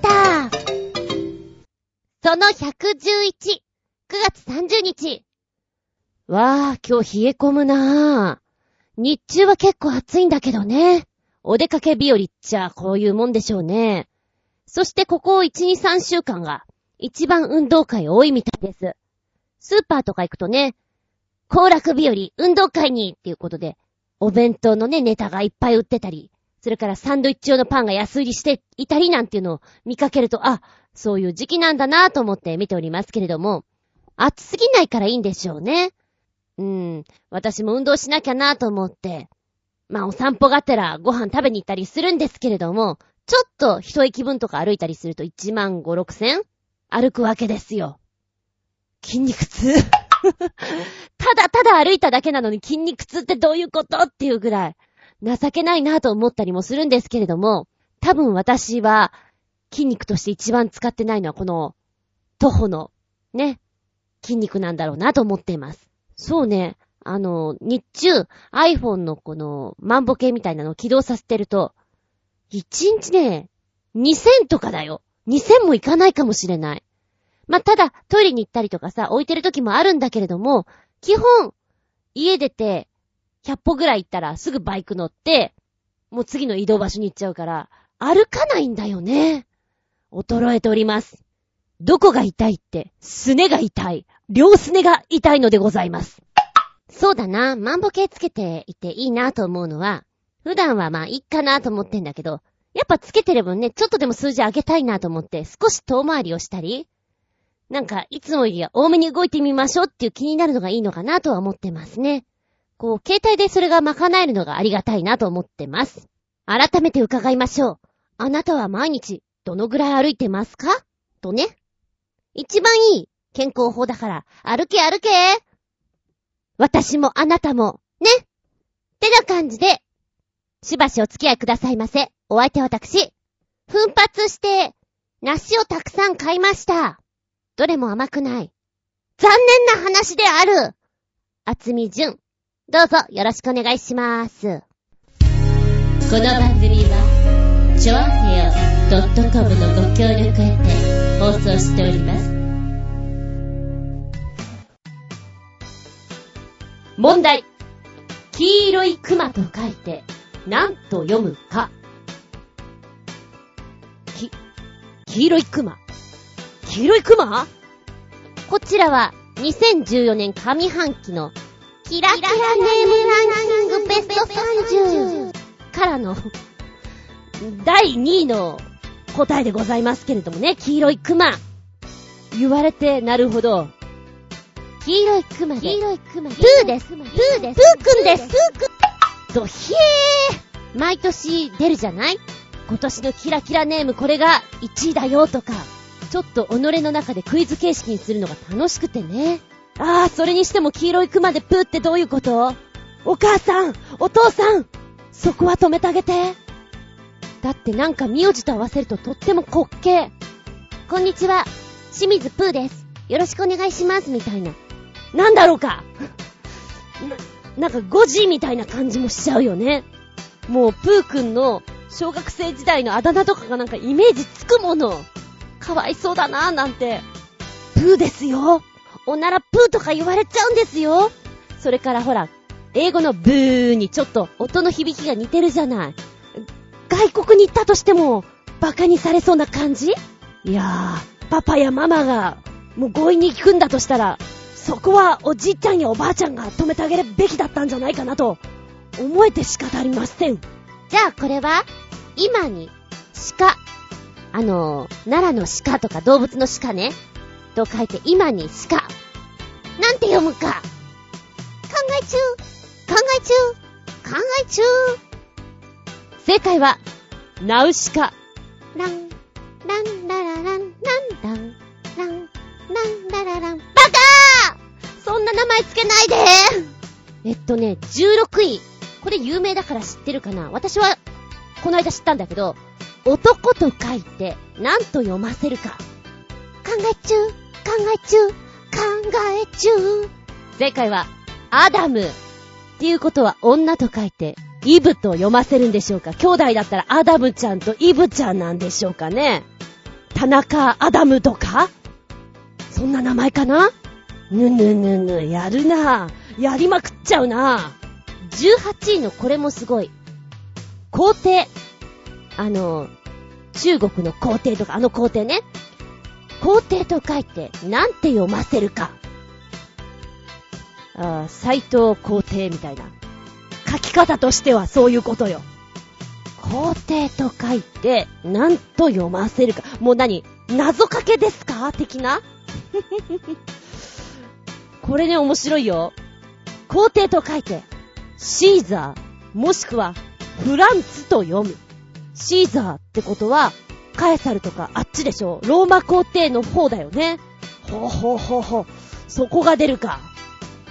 タその111、9月30日。わー、今日冷え込むなぁ。日中は結構暑いんだけどね。お出かけ日和っちゃこういうもんでしょうね。そしてここ1、2、3週間が一番運動会多いみたいです。スーパーとか行くとね、行楽日和、運動会にっていうことで、お弁当のね、ネタがいっぱい売ってたり、それからサンドイッチ用のパンが安売りしていたりなんていうのを見かけると、あ、そういう時期なんだなぁと思って見ておりますけれども、暑すぎないからいいんでしょうね。うん、私も運動しなきゃなぁと思って、まあお散歩がてらご飯食べに行ったりするんですけれども、ちょっと一息分とか歩いたりすると1万5、6千歩くわけですよ。筋肉痛 ただただ歩いただけなのに筋肉痛ってどういうことっていうぐらい情けないなと思ったりもするんですけれども、多分私は筋肉として一番使ってないのはこの徒歩のね、筋肉なんだろうなと思っています。そうね、あの、日中 iPhone のこの万歩計みたいなのを起動させてると、1日ね、2000とかだよ。2000もいかないかもしれない。まあ、ただ、トイレに行ったりとかさ、置いてる時もあるんだけれども、基本、家出て、100歩ぐらい行ったらすぐバイク乗って、もう次の移動場所に行っちゃうから、歩かないんだよね。衰えております。どこが痛いって、すねが痛い。両すねが痛いのでございます。そうだな、万歩計つけていていいなと思うのは、普段はまあいいかなと思ってんだけど、やっぱつけてればね、ちょっとでも数字上げたいなと思って、少し遠回りをしたり、なんか、いつもよりは多めに動いてみましょうっていう気になるのがいいのかなとは思ってますね。こう、携帯でそれが賄えるのがありがたいなと思ってます。改めて伺いましょう。あなたは毎日、どのぐらい歩いてますか？とね。一番いい健康法だから、歩け歩け私もあなたも、ねってな感じで、しばしお付き合いくださいませ。お相手は私。奮発して、梨をたくさん買いました。どれも甘くない。残念な話である厚み純。どうぞよろしくお願いします。この番組は、ちょあへよ .com のご協力へて放送しております。問題。黄色い熊と書いて、何と読むか。き、黄色い熊。黄色いクマこちらは2014年上半期のキラキラネームランキングベスト30からの第2位の答えでございますけれどもね、黄色いクマ。言われてなるほど。黄色いクマで。黄色いクマで。プーです。プーです。プーくんです。プーくん。ドヒエー毎年出るじゃない？今年のキラキラネームこれが1位だよとか。ちょっと己の中でクイズ形式にするのが楽しくてね。ああ、それにしても黄色いクマでプーってどういうこと？お母さんお父さんそこは止めてあげて。だってなんか名字と合わせるととっても滑稽。こんにちは。清水プーです。よろしくお願いします。みたいな。なんだろうかな、なんか5時みたいな感じもしちゃうよね。もうプーくんの小学生時代のあだ名とかがなんかイメージつくもの。かわいそうだなぁなんて。プーですよ。おならプーとか言われちゃうんですよ。それからほら、英語のブーにちょっと音の響きが似てるじゃない。外国に行ったとしても、馬鹿にされそうな感じ？いやー、パパやママが、もう強引に聞くんだとしたら、そこはおじいちゃんやおばあちゃんが止めてあげるべきだったんじゃないかなと、思えて仕方ありません。じゃあこれは、今に、鹿、あの、奈良の鹿とか動物の鹿ね。と書いて、今に鹿。なんて読むか。考え中考え中考え中正解は、ナウシカ。ラン、ランラララン、ランラン、ラン、ランラララン。バカーそんな名前つけないでえっとね、16位。これ有名だから知ってるかな？私は、この間知ったんだけど、男と書いて何と読ませるか。考え中、考え中、考え中。正解は、アダム。っていうことは女と書いて、イブと読ませるんでしょうか兄弟だったらアダムちゃんとイブちゃんなんでしょうかね田中アダムとか？そんな名前かな？ぬぬぬぬ、やるなやりまくっちゃうな18位のこれもすごい。皇帝。あの、中国の皇帝とか、あの皇帝ね。皇帝と書いて、なんて読ませるか。ああ斎藤皇帝みたいな。書き方としてはそういうことよ。皇帝と書いて、なんと読ませるか。もう何謎かけですか？的な？これね、面白いよ。皇帝と書いて、シーザー、もしくは、フランツと読む。シーザーってことは、カエサルとかあっちでしょ？ローマ皇帝の方だよね。ほうほうほうほう。そこが出るか。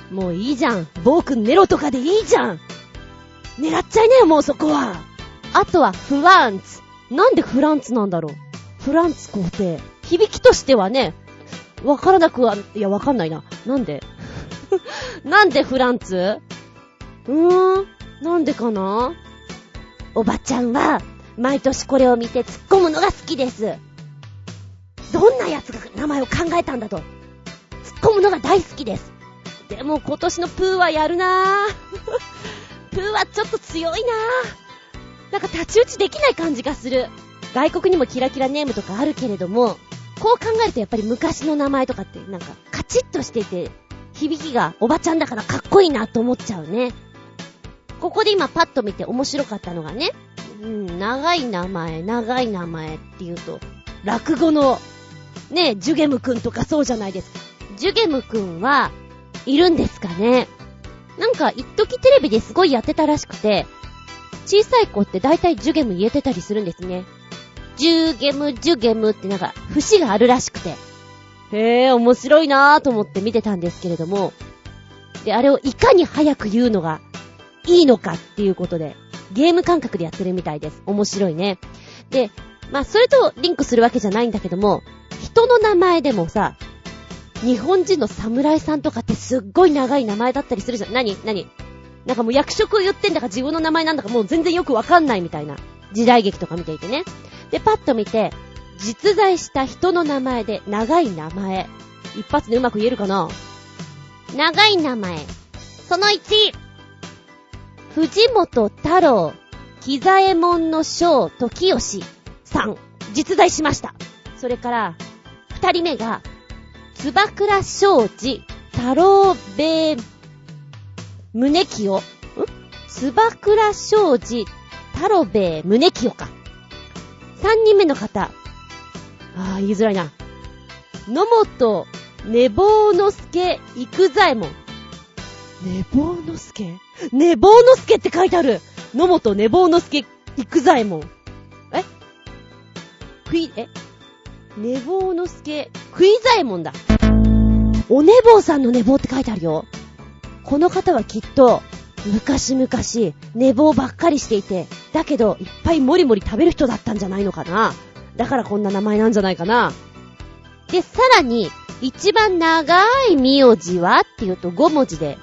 もういいじゃん。暴君ネロとかでいいじゃん。狙っちゃいなよ、もうそこは。あとは、フランツ。なんでフランツなんだろう？フランツ皇帝。響きとしてはね、わからなくは、いや、わかんないな。なんで？なんでフランツ？うーん、なんでかな？おばちゃんは、毎年これを見て突っ込むのが好きです。どんな奴が名前を考えたんだと。突っ込むのが大好きです。でも今年のプーはやるなぁ。プーはちょっと強いなぁ。なんか太刀打ちできない感じがする。外国にもキラキラネームとかあるけれども、こう考えるとやっぱり昔の名前とかってなんかカチッとしていて、響きがおばちゃんだからかっこいいなと思っちゃうね。ここで今パッと見て面白かったのがね、うん、長い名前、長い名前って言うと、落語の、ね、ジュゲムくんとかそうじゃないですか。ジュゲムくんは、いるんですかねなんか、一時テレビですごいやってたらしくて、小さい子って大体ジュゲム言えてたりするんですね。ジュゲム、ジュゲムってなんか、節があるらしくて。へえ、面白いなぁと思って見てたんですけれども、で、あれをいかに早く言うのがいいのかっていうことで、ゲーム感覚でやってるみたいです。面白いね。で、まあ、それとリンクするわけじゃないんだけども、人の名前でもさ、日本人の侍さんとかってすっごい長い名前だったりするじゃん。何何？なんかもう役職を言ってんだか自分の名前なんだかもう全然よくわかんないみたいな時代劇とか見ていてね。で、パッと見て、実在した人の名前で長い名前。一発でうまく言えるかな？長い名前。その1、藤本太郎、木左衛門の将時吉さん、実在しました。それから、二人目が、つばくら商事、太郎兵衛、宗清。ん？つばくら商事、太郎兵衛、宗清か。三人目の方。ああ、言いづらいな。野本、寝坊の助、育左衛門。寝坊の助？寝坊の助って書いてある野本寝坊の助、育左衛門。え？くい、え？寝坊の助、食い左衛門だ。お寝坊さんの寝坊って書いてあるよ。この方はきっと、昔々、寝坊ばっかりしていて、だけど、いっぱいもりもり食べる人だったんじゃないのかな。だからこんな名前なんじゃないかな。で、さらに、一番長い名字は？っていうと5文字で、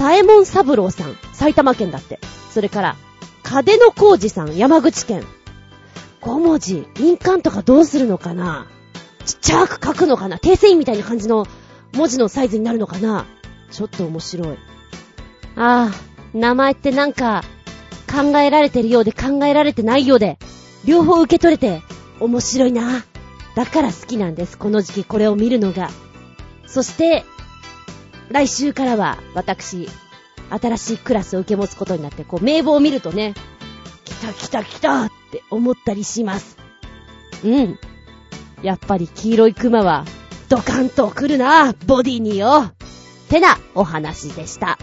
サエモン三郎さん、埼玉県だって。それから、カ野浩二さん、山口県。5文字、印鑑とかどうするのかな？ちっちゃく書くのかな？訂正印みたいな感じの文字のサイズになるのかな？ちょっと面白い。ああ、名前ってなんか、考えられてるようで考えられてないようで、両方受け取れて、面白いな。だから好きなんです。この時期これを見るのが。そして、来週からは私、新しいクラスを受け持つことになって、こう名簿を見るとね、来た来た来たって思ったりします。うん。やっぱり黄色いクマは、ドカンと来るな、ボディによ。てなお話でした。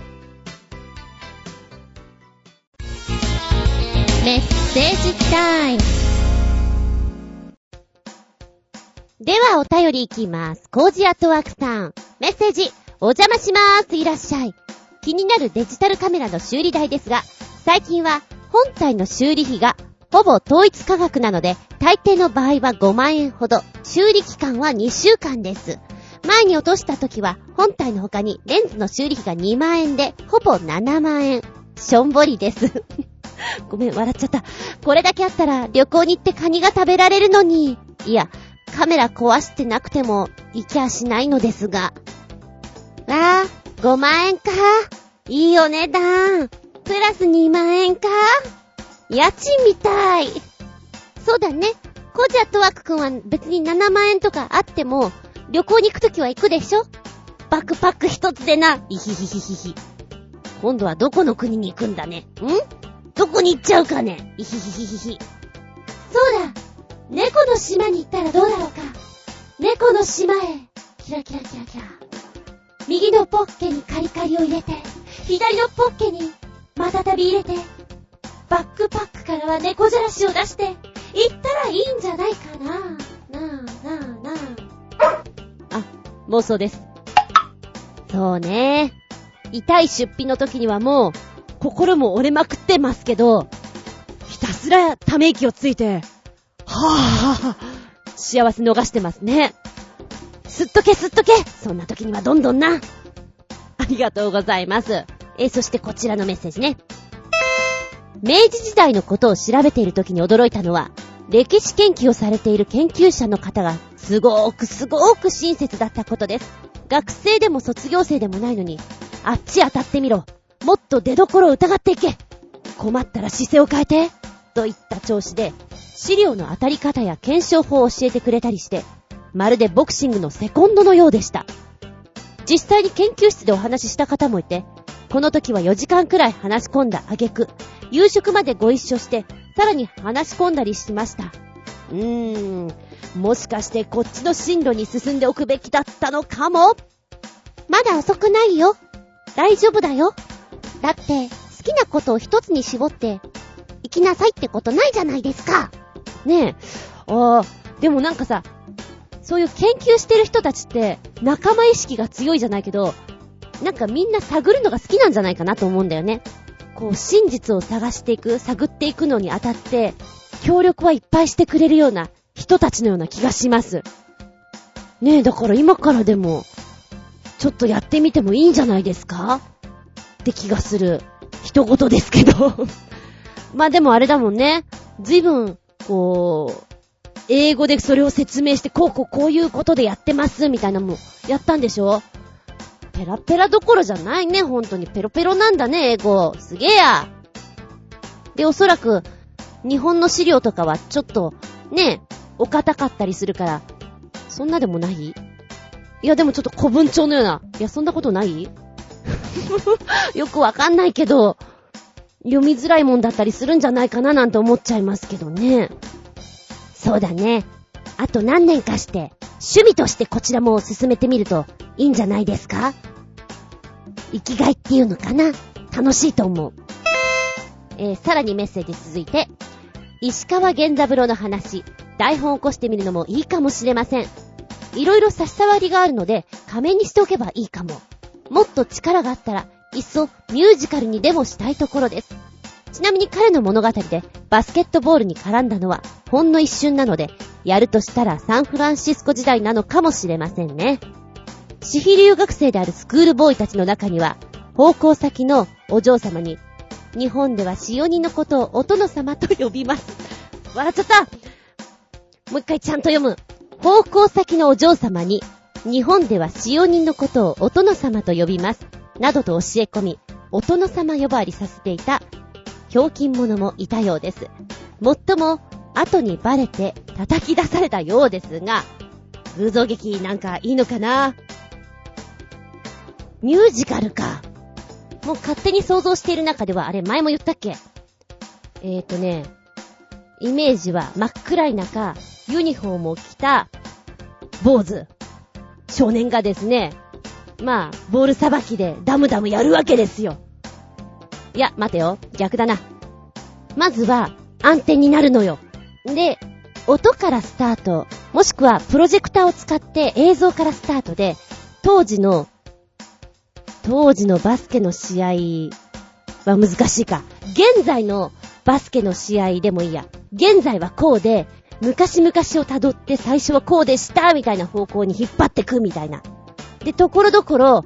メッセージタイム。ではお便りいきます。コージアットワークさん。メッセージ、お邪魔しまーす。いらっしゃい。気になるデジタルカメラの修理代ですが、最近は本体の修理費がほぼ統一価格なので、大抵の場合は5万円ほど、修理期間は2週間です。前に落とした時は、本体の他にレンズの修理費が2万円で、ほぼ7万円。しょんぼりです。ごめん、笑っちゃった。これだけあったら旅行に行ってカニが食べられるのに。いや、カメラ壊してなくても行きゃしないのですが。わあ、5万円か。いいお値段。プラス2万円か。家賃みたい。そうだね。コジャとワクくんは別に7万円とかあっても、旅行に行くときは行くでしょバックパック一つでな。いひひひひひ。今度はどこの国に行くんだね。ん？どこに行っちゃうかね。いひひひひひ。そうだ。猫の島に行ったらどうだろうか。猫の島へ。キラキラキラキラ。右のポッケにカリカリを入れて、左のポッケにまたたび入れて、バックパックからは猫じゃらしを出して、行ったらいいんじゃないかな。なあなあなあ。あ、妄想です。そうね。痛い出費の時にはもう、心も折れまくってますけど、ひたすらため息をついて、はぁ、幸せ逃してますね。すっとけすっとけそんな時にはどんどんな。ありがとうございます。えそしてこちらのメッセージね。明治時代のことを調べている時に驚いたのは、歴史研究をされている研究者の方がすごーくすごーく親切だったことです。学生でも卒業生でもないのに、あっち当たってみろ。もっと出所を疑っていけ。困ったら姿勢を変えて。といった調子で、資料の当たり方や検証法を教えてくれたりして、まるでボクシングのセコンドのようでした。実際に研究室でお話しした方もいて、この時は4時間くらい話し込んだ挙句、夕食までご一緒して、さらに話し込んだりしました。うーん、もしかしてこっちの進路に進んでおくべきだったのかもまだ遅くないよ。大丈夫だよ。だって、好きなことを一つに絞って、行きなさいってことないじゃないですか。ねえ。ああ、でもなんかさ、そういう研究してる人たちって、仲間意識が強いじゃないけど、なんかみんな探るのが好きなんじゃないかなと思うんだよね。こう、真実を探していく、探っていくのにあたって、協力はいっぱいしてくれるような人たちのような気がします。ねえ、だから今からでも、ちょっとやってみてもいいんじゃないですか？って気がする。一言ですけど まあでもあれだもんね。随分、こう、英語でそれを説明して、こうこうこういうことでやってます、みたいなもん、やったんでしょ？ペラペラどころじゃないね、ほんとに。ペロペロなんだね、英語。すげえや。で、おそらく、日本の資料とかはちょっと、ね、お堅かったりするから、そんなでもない？いや、でもちょっと古文帳のような。いや、そんなことない？よくわかんないけど、読みづらいもんだったりするんじゃないかななんて思っちゃいますけどね。そうだね。あと何年かして、趣味としてこちらも進めてみるといいんじゃないですか？生きがいっていうのかな？楽しいと思う。えー、さらにメッセージ続いて、石川源三郎の話、台本起こしてみるのもいいかもしれません。いろいろ差し障りがあるので、仮面にしておけばいいかも。もっと力があったら、いっそミュージカルにでもしたいところです。ちなみに彼の物語でバスケットボールに絡んだのはほんの一瞬なので、やるとしたらサンフランシスコ時代なのかもしれませんね。私費留学生であるスクールボーイたちの中には、方向先のお嬢様に、日本では使用人のことをお殿様と呼びます。笑っちゃったもう一回ちゃんと読む。方向先のお嬢様に、日本では使用人のことをお殿様と呼びます。などと教え込み、お殿様呼ばわりさせていた、ひょうきん者もいたようです。もっとも、後にバレて叩き出されたようですが、偶像劇なんかいいのかな？ミュージカルか。もう勝手に想像している中では、あれ前も言ったっけ？えーとね、イメージは真っ暗い中、ユニフォームを着た、坊主、少年がですね、まあ、ボールさばきでダムダムやるわけですよ。いや、待てよ。逆だな。まずは、暗転になるのよ。で、音からスタート、もしくはプロジェクターを使って映像からスタートで、当時の当時のバスケの試合は難しいか。現在のバスケの試合でもいいや。現在はこうで、昔々を辿って最初はこうでしたみたいな方向に引っ張ってくみたいな。で、ところどころ、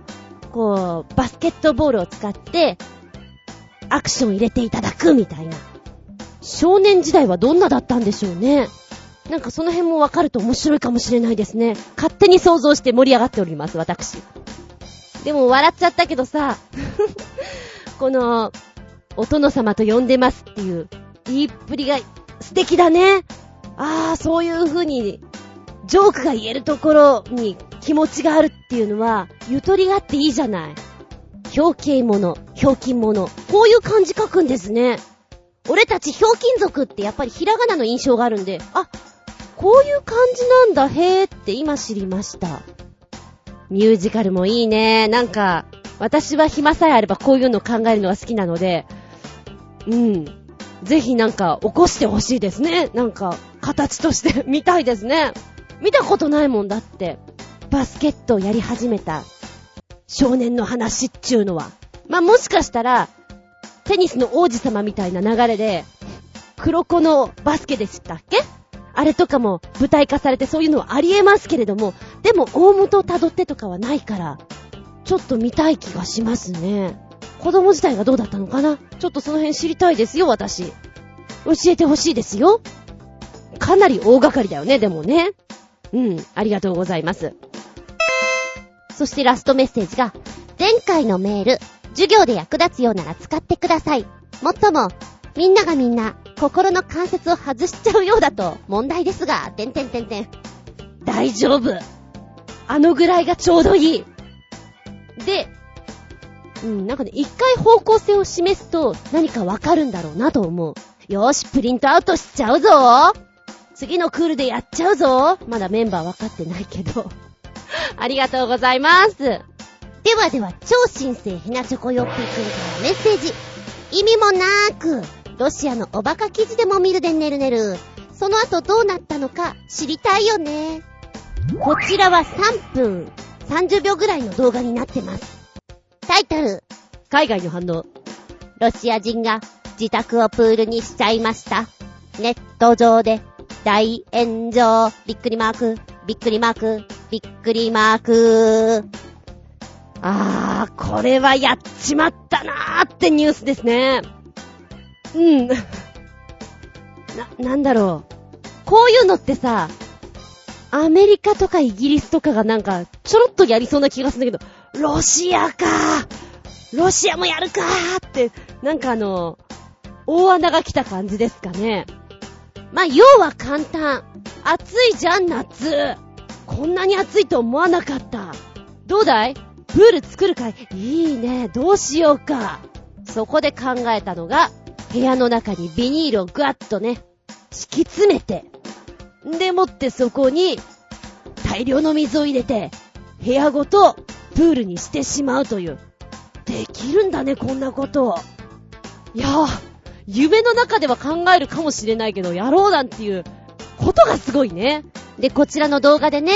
こう、バスケットボールを使って、アクション入れていただくみたいな。少年時代はどんなだったんでしょうね。なんかその辺もわかると面白いかもしれないですね。勝手に想像して盛り上がっております、私。でも笑っちゃったけどさ、この、お殿様と呼んでますっていう、言いっぷりが素敵だね。ああ、そういう風に、ジョークが言えるところに気持ちがあるっていうのは、ゆとりがあっていいじゃない。表敬者、表金者。こういう漢字書くんですね。俺たちひょうきん族ってやっぱりひらがなの印象があるんで、あ、こういう感じなんだ、へーって今知りました。ミュージカルもいいね。なんか、私は暇さえあればこういうの考えるのが好きなので、うん。ぜひなんか起こしてほしいですね。なんか、形として 見たいですね。見たことないもんだって。バスケットをやり始めた少年の話っちゅうのは。まあ、もしかしたら、テニスの王子様みたいな流れで、黒子のバスケでしたっけ？あれとかも舞台化されてそういうのはありえますけれども、でも大元を辿ってとかはないから、ちょっと見たい気がしますね。子供自体がどうだったのかな？ちょっとその辺知りたいですよ、私。教えてほしいですよ。かなり大掛かりだよね、でもね。うん、ありがとうございます。そしてラストメッセージが、前回のメール、授業で役立つようなら使ってください。もっとも、みんながみんな、心の関節を外しちゃうようだと、問題ですが、てんてんてんてん。大丈夫。あのぐらいがちょうどいい。で、うん、なんかね、一回方向性を示すと何かわかるんだろうなと思う。よーし、プリントアウトしちゃうぞ次のクールでやっちゃうぞまだメンバーわかってないけど。ありがとうございます。ではでは、超新星ひなチョコヨッピーくんからメッセージ。意味もなーく、ロシアのおバカ記事でも見るでねるねる。その後どうなったのか知りたいよね。こちらは3分30秒ぐらいの動画になってます。タイトル。海外の反応。ロシア人が自宅をプールにしちゃいました。ネット上で大炎上。びっくりマーク、びっくりマーク、びっくりマーク。あー、これはやっちまったなーってニュースですね。うん。な、なんだろう。こういうのってさ、アメリカとかイギリスとかがなんか、ちょろっとやりそうな気がするんだけど、ロシアかーロシアもやるかーって、なんかあの、大穴が来た感じですかね。まあ、要は簡単。暑いじゃん、夏。こんなに暑いと思わなかった。どうだい？プール作るかいいいね。どうしようか。そこで考えたのが、部屋の中にビニールをぐわっとね、敷き詰めて、でもってそこに、大量の水を入れて、部屋ごとプールにしてしまうという。できるんだね、こんなこと。いやぁ、夢の中では考えるかもしれないけど、やろうなんていうことがすごいね。で、こちらの動画でね、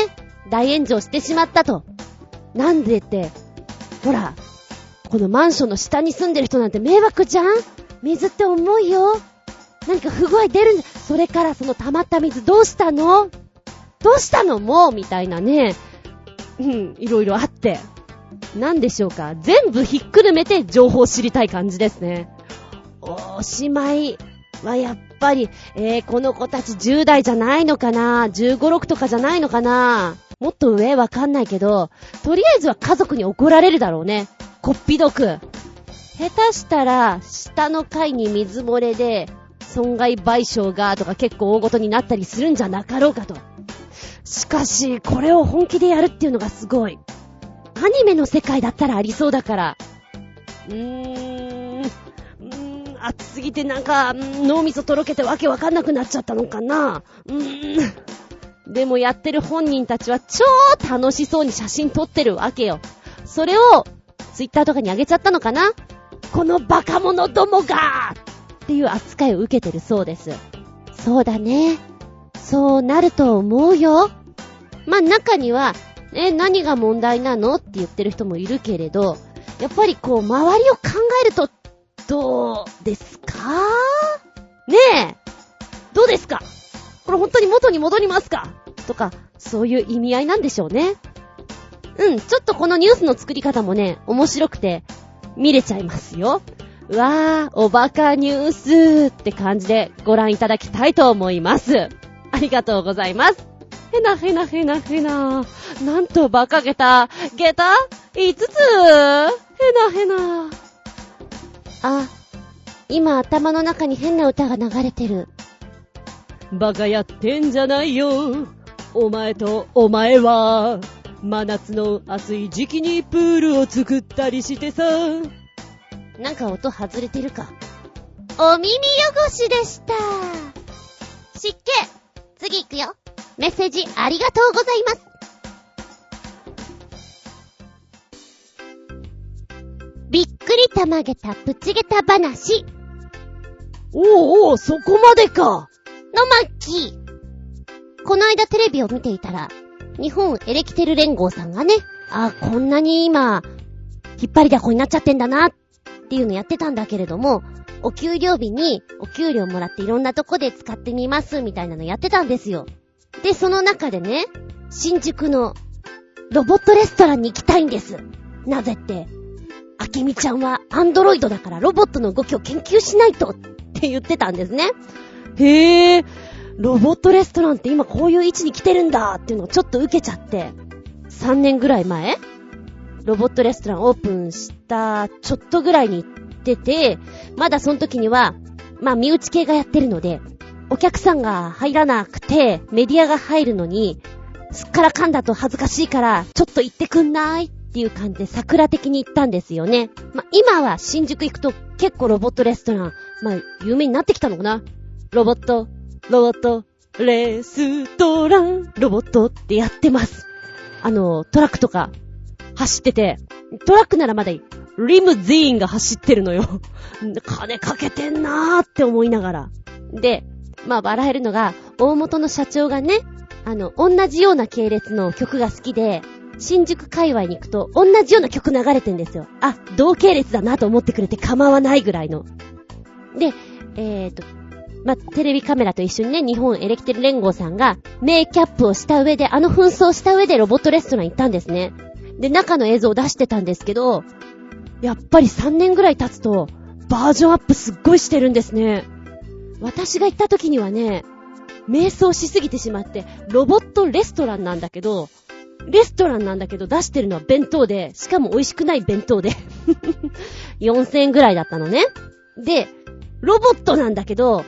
大炎上してしまったと。なんでって、ほら、このマンションの下に住んでる人なんて迷惑じゃん？水って重いよ？何か不具合出るんだ。それからその溜まった水どうしたの？どうしたのもう？みたいなね。うん、いろいろあって。なんでしょうか？全部ひっくるめて情報を知りたい感じですね。おしまいはやっぱり、えー、この子たち10代じゃないのかな ?15、6とかじゃないのかな？もっと上わかんないけど、とりあえずは家族に怒られるだろうね。こっぴどく。下手したら、下の階に水漏れで、損害賠償がとか結構大ごとになったりするんじゃなかろうかと。しかし、これを本気でやるっていうのがすごい。アニメの世界だったらありそうだから。うーん、暑すぎてなんか、脳みそとろけてわけわかんなくなっちゃったのかな。うーん。でもやってる本人たちは超楽しそうに写真撮ってるわけよ。それを、ツイッターとかに上げちゃったのかなこのバカ者どもがっていう扱いを受けてるそうです。そうだね。そうなると思うよ。まあ、中には、え、何が問題なのって言ってる人もいるけれど、やっぱりこう、周りを考えると、どうですか？ねえどうですか？これ本当に元に戻りますか？とか、そういう意味合いなんでしょうね。うん、ちょっとこのニュースの作り方もね、面白くて、見れちゃいますよ。うわー、おバカニュースって感じでご覧いただきたいと思います。ありがとうございます。へなへなへなへな。なんと馬鹿げた。下駄 ?5 つ？へなへな。あ、今頭の中に変な歌が流れてる。バカやってんじゃないよ。お前とお前は、真夏の暑い時期にプールを作ったりしてさ。なんか音外れてるか。お耳汚しでした。湿気。次行くよ。メッセージありがとうございます。くりたまげたプチげた話。おうおう、そこまでか。のまっき。この間テレビを見ていたら、日本エレキテル連合さんがね、あ、こんなに今、引っ張りだこになっちゃってんだな、っていうのやってたんだけれども、お給料日にお給料もらっていろんなとこで使ってみます、みたいなのやってたんですよ。で、その中でね、新宿のロボットレストランに行きたいんです。なぜって、あきみちゃんはアンドロイドだからロボットの動きを研究しないとって言ってたんですね。へぇ、ロボットレストランって今こういう位置に来てるんだっていうのをちょっと受けちゃって、3年ぐらい前？ロボットレストランオープンしたちょっとぐらいに行ってて、まだその時には、まあ身内系がやってるので、お客さんが入らなくて、メディアが入るのに、すっからかんだと恥ずかしいから、ちょっと行ってくんない？ていう感じで桜的に行ったんですよね。まあ、今は新宿行くと結構ロボットレストラン、まあ、有名になってきたのかな？ロボット、ロボット、レストラン、ロボットってやってます。あの、トラックとか走ってて、トラックならまだいい。リムズイーンが走ってるのよ。金かけてんなーって思いながら。で、まあ笑えるのが、大元の社長がね、あの、同じような系列の曲が好きで、新宿界隈に行くと、同じような曲流れてんですよ。あ、同系列だなと思ってくれて構わないぐらいの。で、えーと、まテレビカメラと一緒にね、日本エレキテル連合さんが、メイキャップをした上で、あの紛争した上でロボットレストラン行ったんですね。で、中の映像を出してたんですけど、やっぱり3年ぐらい経つと、バージョンアップすっごいしてるんですね。私が行った時にはね、瞑想しすぎてしまって、ロボットレストランなんだけど、レストランなんだけど出してるのは弁当で、しかも美味しくない弁当で 4000円ぐらいだったのね。で、ロボットなんだけど、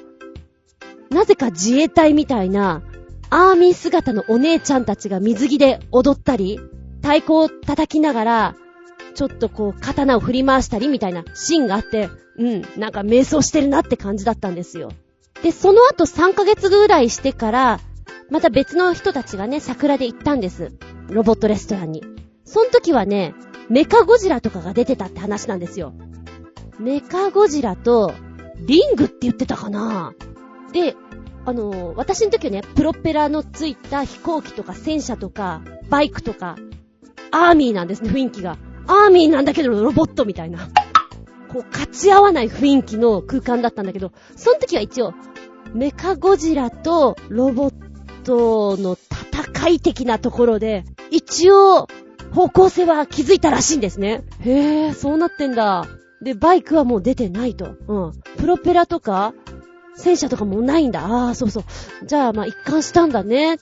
なぜか自衛隊みたいな、アーミー姿のお姉ちゃんたちが水着で踊ったり、太鼓を叩きながら、ちょっとこう、刀を振り回したりみたいなシーンがあって、うん、なんか瞑想してるなって感じだったんですよ。で、その後3ヶ月ぐらいしてから、また別の人たちがね、桜で行ったんです。ロボットレストランに。その時はね、メカゴジラとかが出てたって話なんですよ。メカゴジラと、リングって言ってたかなで、あのー、私の時はね、プロペラのついた飛行機とか戦車とか、バイクとか、アーミーなんですね、雰囲気が。アーミーなんだけどロボットみたいな。こう、勝ち合わない雰囲気の空間だったんだけど、その時は一応、メカゴジラとロボットの戦い的なところで、一応、方向性は気づいたらしいんですね。へぇ、そうなってんだ。で、バイクはもう出てないと。うん。プロペラとか、戦車とかもないんだ。ああ、そうそう。じゃあ、まあ、一貫したんだね。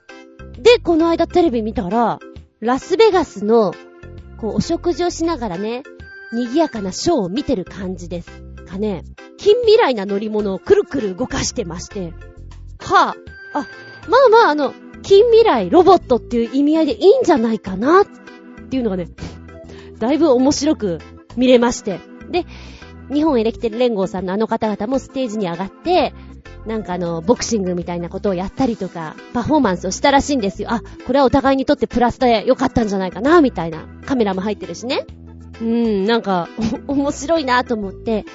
で、この間テレビ見たら、ラスベガスの、こう、お食事をしながらね、賑やかなショーを見てる感じですかね。近未来な乗り物をくるくる動かしてまして。はあ、あ、まあまああの、近未来ロボットっていう意味合いでいいんじゃないかなっていうのがね、だいぶ面白く見れまして。で、日本エレキテル連合さんのあの方々もステージに上がって、なんかあの、ボクシングみたいなことをやったりとか、パフォーマンスをしたらしいんですよ。あ、これはお互いにとってプラスで良かったんじゃないかな、みたいな。カメラも入ってるしね。うん、なんか、面白いなと思って、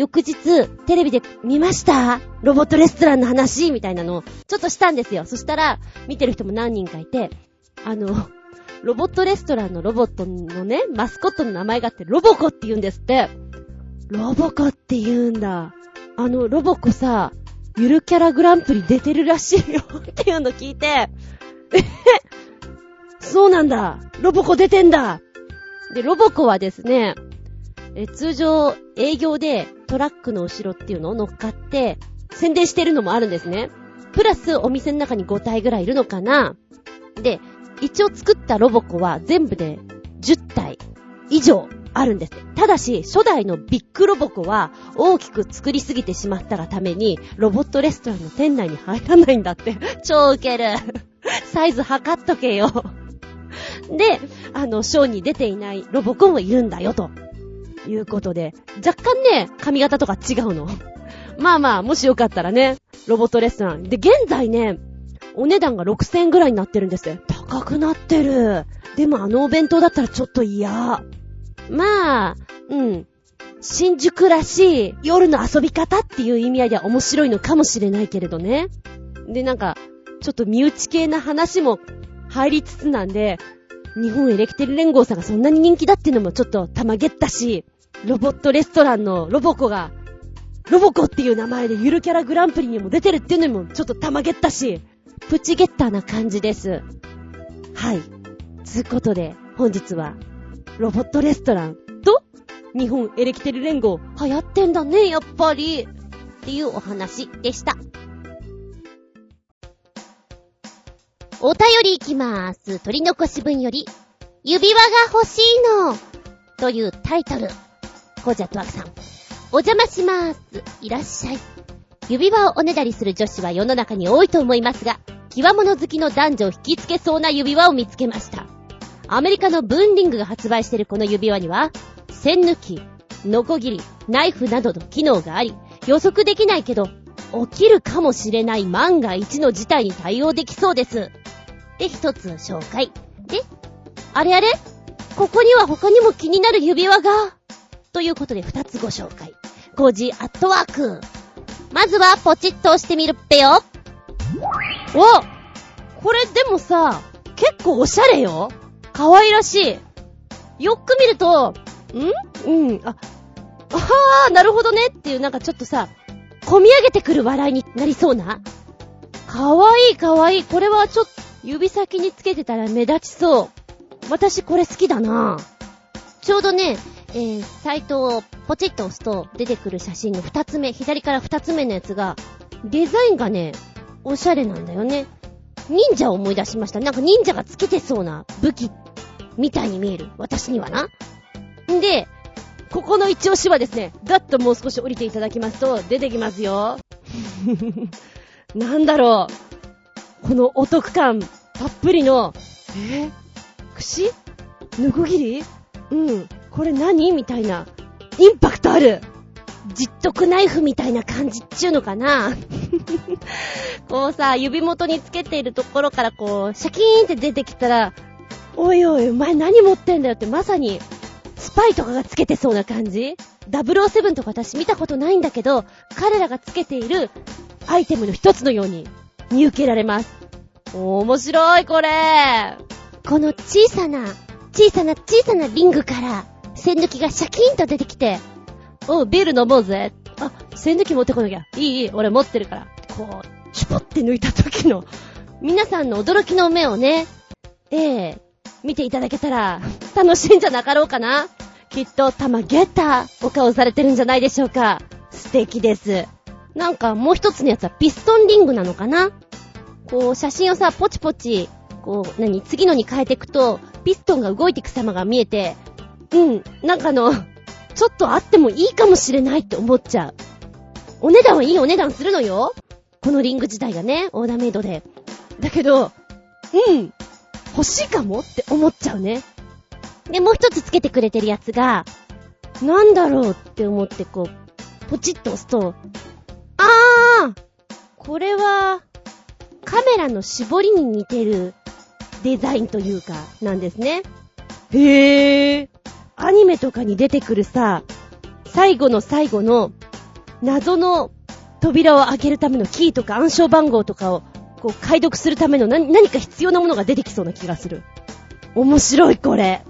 翌日、テレビで見ました？ロボットレストランの話？みたいなのを、ちょっとしたんですよ。そしたら、見てる人も何人かいて、あの、ロボットレストランのロボットのね、マスコットの名前があって、ロボコって言うんですって。ロボコって言うんだ。あの、ロボコさ、ゆるキャラグランプリ出てるらしいよ。っていうの聞いて、えそうなんだ。ロボコ出てんだ。で、ロボコはですね、え通常営業でトラックの後ろっていうのを乗っかって宣伝してるのもあるんですね。プラスお店の中に5体ぐらいいるのかなで、一応作ったロボコは全部で10体以上あるんです。ただし、初代のビッグロボコは大きく作りすぎてしまったがために、ロボットレストランの店内に入らないんだって。超ウケる。サイズ測っとけよ。で、あの、ショーに出ていないロボコンもいるんだよ、ということで、若干ね、髪型とか違うの。まあまあ、もしよかったらね、ロボットレストラン。で、現在ね、お値段が6000円ぐらいになってるんですよ。高くなってる。でもあのお弁当だったらちょっと嫌。まあ、うん。新宿らしい夜の遊び方っていう意味合いでは面白いのかもしれないけれどね。で、なんか、ちょっと身内系な話も入りつつなんで、日本エレキテル連合さんがそんなに人気だっていうのもちょっとたまげったし、ロボットレストランのロボコが、ロボコっていう名前でゆるキャラグランプリにも出てるっていうのもちょっとたまげったし、プチゲッターな感じです。はい。つうことで、本日は、ロボットレストランと、日本エレキテル連合流行ってんだね、やっぱり。っていうお話でした。お便りいきまーす。取り残し分より、指輪が欲しいのというタイトル。コージャットワークさん。お邪魔しまーす。いらっしゃい。指輪をおねだりする女子は世の中に多いと思いますが、極物好きの男女を引きつけそうな指輪を見つけました。アメリカのブンリングが発売しているこの指輪には、線抜き、ノコギリ、ナイフなどの機能があり、予測できないけど、起きるかもしれない万が一の事態に対応できそうです。で、一つ紹介。で、あれあれ？ここには他にも気になる指輪が？ということで二つご紹介。コージーアットワーク。まずはポチッと押してみるっぺよ。おこれでもさ、結構おしゃれよ。可愛らしい。よく見ると、ん？うん、あ、あー、なるほどねっていうなんかちょっとさ、込み上げてくる笑いになりそうな。かわいいかわいい。これはちょっと指先につけてたら目立ちそう。私これ好きだなちょうどね、えー、サイトをポチッと押すと出てくる写真の二つ目、左から二つ目のやつが、デザインがね、おしゃれなんだよね。忍者を思い出しました。なんか忍者がつけてそうな武器みたいに見える。私にはな。んで、ここの一押しはですね、ガッともう少し降りていただきますと、出てきますよ。なんだろう。このお得感たっぷりの、え？ー、串？ぬこぎり？うん。これ何？みたいな。インパクトある。じっとくナイフみたいな感じっちゅうのかな こうさ、指元につけているところからこう、シャキーンって出てきたら、おいおい、お前何持ってんだよってまさに、スパイとかがつけてそうな感じ ?007 とか私見たことないんだけど、彼らがつけているアイテムの一つのように見受けられます。面白い、これこの小さな、小さな小さなリングから、線抜きがシャキーンと出てきて、おう、ビール飲もうぜ。あ、線抜き持ってこなきゃ。いいいい、俺持ってるから。こう、シュポって抜いた時の、皆さんの驚きの目をね、ええ見ていただけたら、楽しいんじゃなかろうかな。きっと、たまげたお顔されてるんじゃないでしょうか。素敵です。なんか、もう一つのやつはピストンリングなのかな？こう、写真をさ、ポチポチ、こう、何、次のに変えていくと、ピストンが動いていく様が見えて、うん、なんかあの、ちょっとあってもいいかもしれないって思っちゃう。お値段はいいお値段するのよこのリング自体がね、オーダーメイドで。だけど、うん、欲しいかもって思っちゃうね。で、もう一つつけてくれてるやつが、なんだろうって思ってこう、ポチッと押すと、あーこれは、カメラの絞りに似てるデザインというか、なんですね。へー。アニメとかに出てくるさ、最後の最後の謎の扉を開けるためのキーとか暗証番号とかをこう解読するための何何か必要なものが出てきそうな気がする。面白いこれ。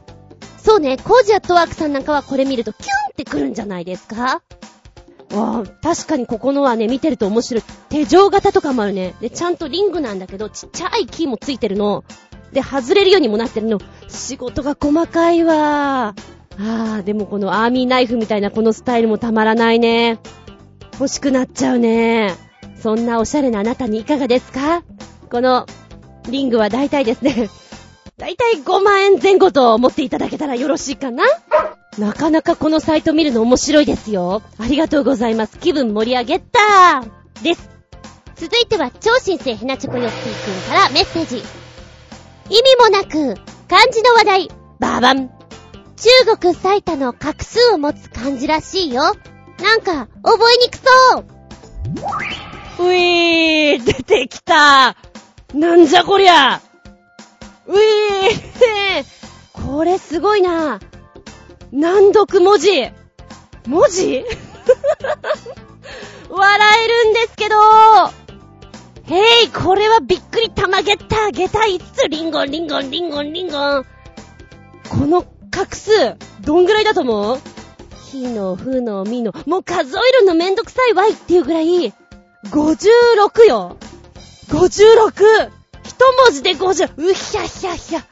そうね、コージアットワークさんなんかはこれ見るとキュンってくるんじゃないですか？わあ、確かにここのはね、見てると面白い。手錠型とかもあるね。で、ちゃんとリングなんだけど、ちっちゃいキーもついてるの。で、外れるようにもなってるの。仕事が細かいわ。ああ、でもこのアーミーナイフみたいなこのスタイルもたまらないね。欲しくなっちゃうね。そんなおしゃれなあなたにいかがですか？このリングは大体ですね、大体5万円前後と思っていただけたらよろしいかな？なかなかこのサイト見るの面白いですよ。ありがとうございます。気分盛り上げたーです。続いては、超新星ひなチョコヨッピーくんからメッセージ。意味もなく、漢字の話題、バーバン。中国最多の画数を持つ漢字らしいよ。なんか、覚えにくそうういー出てきたなんじゃこりゃういー これすごいな難読文字文字？笑えるんですけどへい、これはびっくり玉ゲッター、ゲタ5つ、リンゴン、リンゴン、リンゴン、リンゴン。この画数、どんぐらいだと思う？ひの、ふの、みの、もう数えるのめんどくさいわいっていうぐらい、56よ !56! 一文字で 50! うひゃひゃひゃ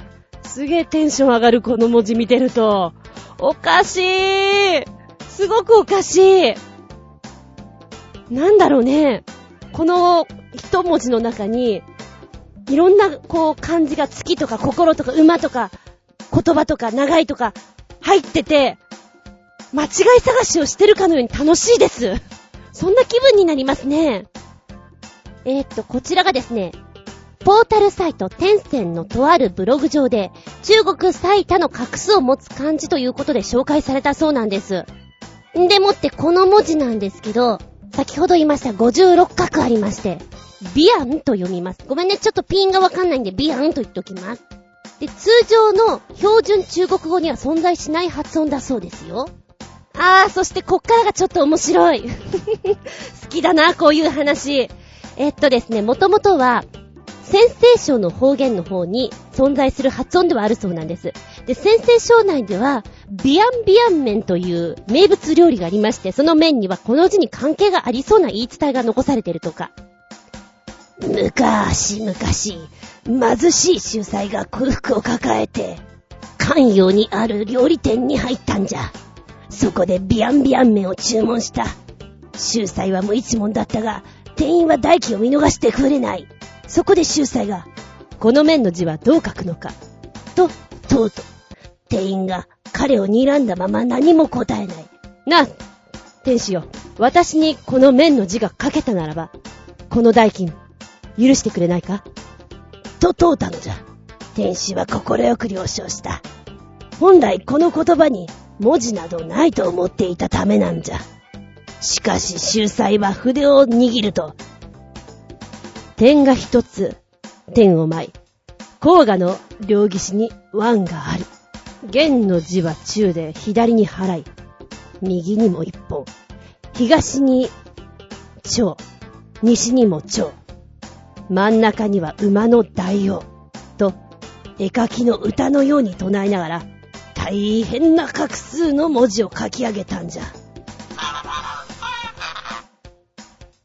すげえテンション上がるこの文字見てると。おかしいすごくおかしいなんだろうね。この一文字の中に、いろんな、こう、漢字が月とか心とか馬とか、言葉とか長いとか、入ってて、間違い探しをしてるかのように楽しいです。そんな気分になりますね。えー、っと、こちらがですね、ポータルサイト、テンセンのとあるブログ上で、中国最多の画数を持つ漢字ということで紹介されたそうなんです。んでもってこの文字なんですけど、先ほど言いました56画ありまして、ビアンと読みます。ごめんね、ちょっとピンがわかんないんでビアンと言っておきます。で、通常の標準中国語には存在しない発音だそうですよ。あー、そしてこっからがちょっと面白い。好きだな、こういう話。えっとですね、もともとは、先西省の方言の方に存在する発音ではあるそうなんです。で、先西省内では、ビアンビアン麺という名物料理がありまして、その麺にはこの字に関係がありそうな言い伝えが残されているとか。昔々、貧しい秀才が空腹を抱えて、関陽にある料理店に入ったんじゃ。そこでビアンビアン麺を注文した。秀才は無一文だったが、店員は代金を見逃してくれない。そこで秀才が、この面の字はどう書くのか。と、問うと、店員が彼を睨んだまま何も答えない。な、天使よ、私にこの面の字が書けたならば、この代金、許してくれないか？と問うたのじゃ。天使は心よく了承した。本来この言葉に文字などないと思っていたためなんじゃ。しかし秀才は筆を握ると、点が一つ、点を舞い、甲賀の両岸に湾がある。弦の字は中で左に払い、右にも一本、東に蝶、西にも蝶、真ん中には馬の大王、と、絵描きの歌のように唱えながら、大変な画数の文字を書き上げたんじゃ。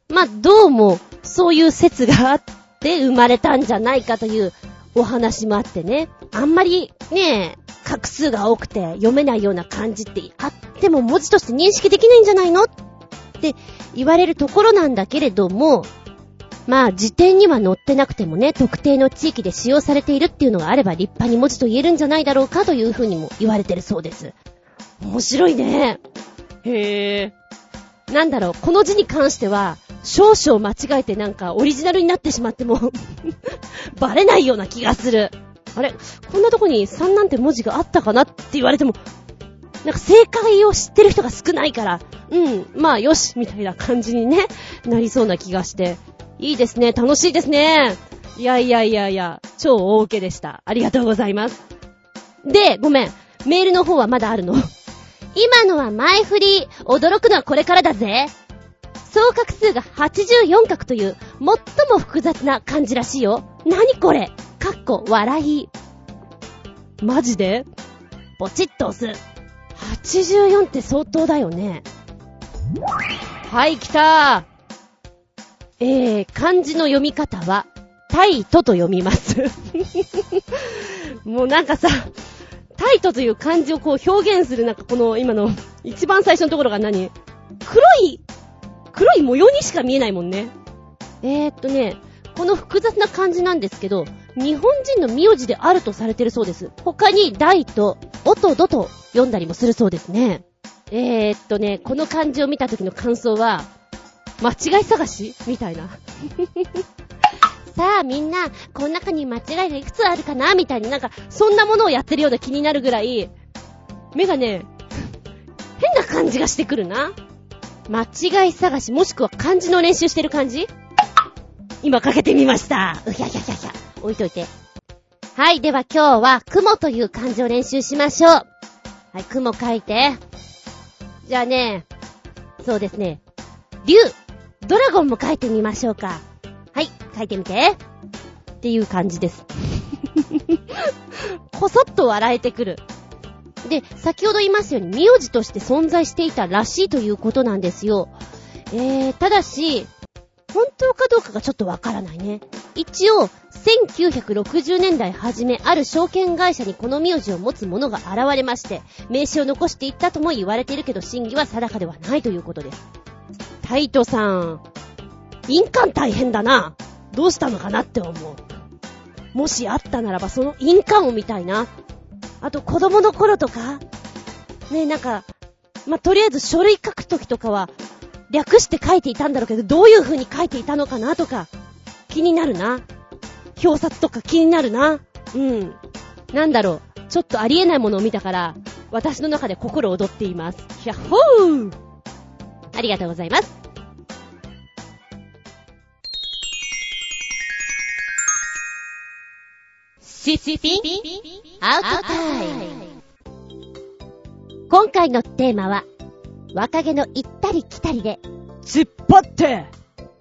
まあ、どうも、そういう説があって生まれたんじゃないかというお話もあってね。あんまりね、画数が多くて読めないような漢字ってあっても文字として認識できないんじゃないのって言われるところなんだけれども、まあ辞典には載ってなくてもね、特定の地域で使用されているっていうのがあれば立派に文字と言えるんじゃないだろうかというふうにも言われてるそうです。面白いね。へー。なんだろう、この字に関しては、少々間違えてなんかオリジナルになってしまっても バレないような気がする。あれ？こんなとこに3なんて文字があったかなって言われても、なんか正解を知ってる人が少ないから、うん、まあよし、みたいな感じにね、なりそうな気がして。いいですね、楽しいですね。いやいやいやいや、超大受けでした。ありがとうございます。で、ごめん。メールの方はまだあるの？今のは前振り。驚くのはこれからだぜ。総画数が84画という最も複雑な漢字らしいよ。なにこれ？かっこ笑い。マジで？ポチッと押す。84って相当だよね。はい、来た。えー、漢字の読み方は、タイトと読みます。もうなんかさ、タイトという漢字をこう表現するなんかこの今の一番最初のところが何？黒い黒い模様にしか見えないもんね。えー、っとね、この複雑な漢字なんですけど、日本人の名字であるとされてるそうです。他に大と、おとどと読んだりもするそうですね。えー、っとね、この漢字を見た時の感想は、間違い探しみたいな。さあみんな、この中に間違いがいくつあるかな？みたいになんか、そんなものをやってるような気になるぐらい、目がね、変な感じがしてくるな。間違い探し、もしくは漢字の練習してる感じ？今かけてみました。うひゃひゃひゃひゃ。置いといて。はい、では今日は、雲という漢字を練習しましょう。はい、雲書いて。じゃあね、そうですね。竜、ドラゴンも書いてみましょうか。はい、書いてみて。っていう感じです。こそっと笑えてくる。で、先ほど言いますように、名字として存在していたらしいということなんですよ。えー、ただし、本当かどうかがちょっとわからないね。一応、1960年代初め、ある証券会社にこの名字を持つ者が現れまして、名刺を残していったとも言われているけど、真偽は定かではないということです。タイトさん、印鑑大変だな。どうしたのかなって思う。もしあったならば、その印鑑を見たいな。あと、子供の頃とかね、なんか、まあ、とりあえず書類書くときとかは、略して書いていたんだろうけど、どういう風に書いていたのかなとか、気になるな。表札とか気になるな。うん。なんだろう。ちょっとありえないものを見たから、私の中で心躍っています。ひゃっほーありがとうございます。シシピン？アウトタイム今回のテーマは、若気の行ったり来たりで、突っ張って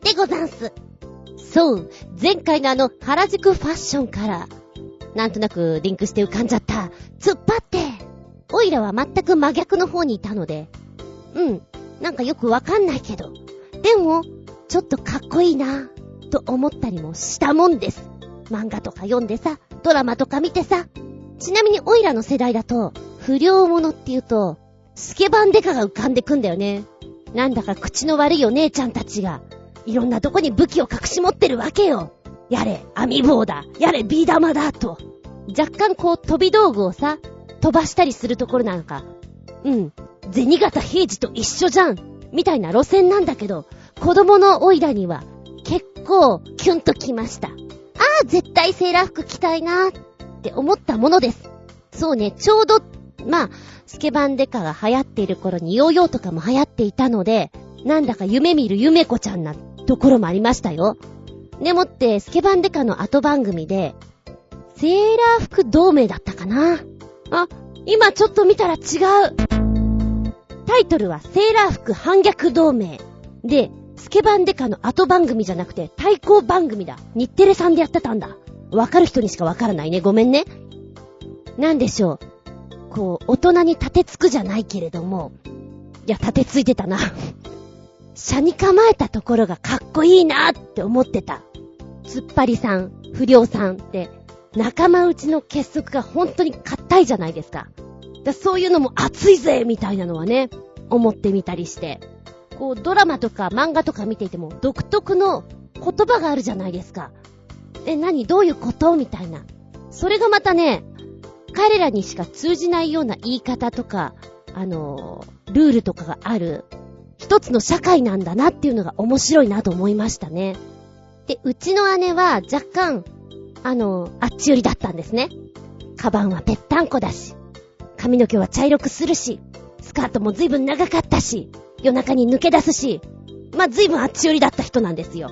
でござんす。そう、前回のあの原宿ファッションから、なんとなくリンクして浮かんじゃった、突っ張ってオイラは全く真逆の方にいたので、うん、なんかよくわかんないけど、でも、ちょっとかっこいいな、と思ったりもしたもんです。漫画とか読んでさ、ドラマとか見てさ。ちなみにオイラの世代だと、不良者って言うと、スケバンデカが浮かんでくんだよね。なんだか口の悪いお姉ちゃんたちが、いろんなとこに武器を隠し持ってるわけよ。やれ、網棒だ。やれ、ビー玉だ。と。若干こう飛び道具をさ、飛ばしたりするところなんか、うん、銭形平次と一緒じゃん。みたいな路線なんだけど、子供のオイラには、結構、キュンときました。ああ、絶対セーラー服着たいなって思ったものです。そうね、ちょうど、まあ、スケバンデカが流行っている頃にヨーヨーとかも流行っていたので、なんだか夢見る夢子ちゃんなところもありましたよ。でもって、スケバンデカの後番組で、セーラー服同盟だったかな？あ、今ちょっと見たら違う。タイトルはセーラー服反逆同盟。で、スケバンデカの後番組じゃなくて対抗番組だ。日テレさんでやってたんだ。わかる人にしかわからないね。ごめんね。なんでしょう。こう、大人に立てつくじゃないけれども、いや、立てついてたな。車に構えたところがかっこいいなって思ってた。突っ張りさん、不良さんって、仲間内の結束が本当に硬いじゃないですか。だそういうのも熱いぜみたいなのはね、思ってみたりして。こう、ドラマとか漫画とか見ていても独特の言葉があるじゃないですか。え、何？どういうこと？みたいな。それがまたね、彼らにしか通じないような言い方とか、あのー、ルールとかがある、一つの社会なんだなっていうのが面白いなと思いましたね。で、うちの姉は若干、あのー、あっち寄りだったんですね。カバンはぺったんこだし、髪の毛は茶色くするし、スカートも随分長かったし、夜中に抜け出すし、まあ、随分あっち寄りだった人なんですよ。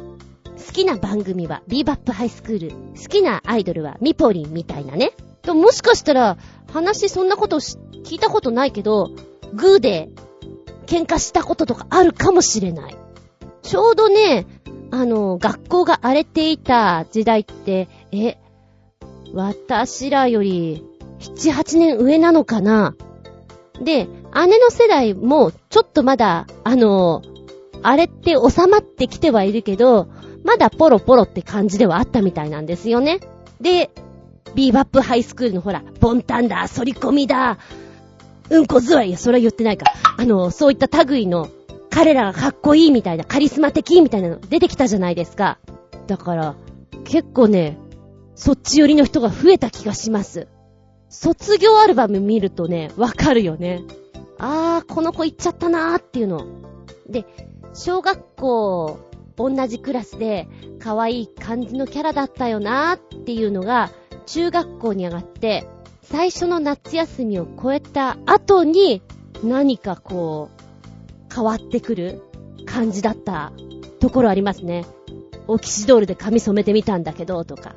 好きな番組はビーバップハイスクール。好きなアイドルはミポリンみたいなね。ともしかしたら、話そんなこと聞いたことないけど、グーで喧嘩したこととかあるかもしれない。ちょうどね、あの、学校が荒れていた時代って、え、私らより、7、8年上なのかなで、姉の世代も、ちょっとまだ、あの、あれって収まってきてはいるけど、まだポロポロって感じではあったみたいなんですよね。で、ビーバップハイスクールのほら、ボンタンだ、反り込みだ、うんこ座り、それは言ってないか。あの、そういった類の彼らがかっこいいみたいな、カリスマ的みたいなの出てきたじゃないですか。だから、結構ね、そっち寄りの人が増えた気がします。卒業アルバム見るとね、わかるよね。あー、この子行っちゃったなーっていうの。で、小学校、同じクラスで、可愛い感じのキャラだったよなーっていうのが、中学校に上がって、最初の夏休みを超えた後に、何かこう、変わってくる感じだったところありますね。オキシドールで髪染めてみたんだけど、とか。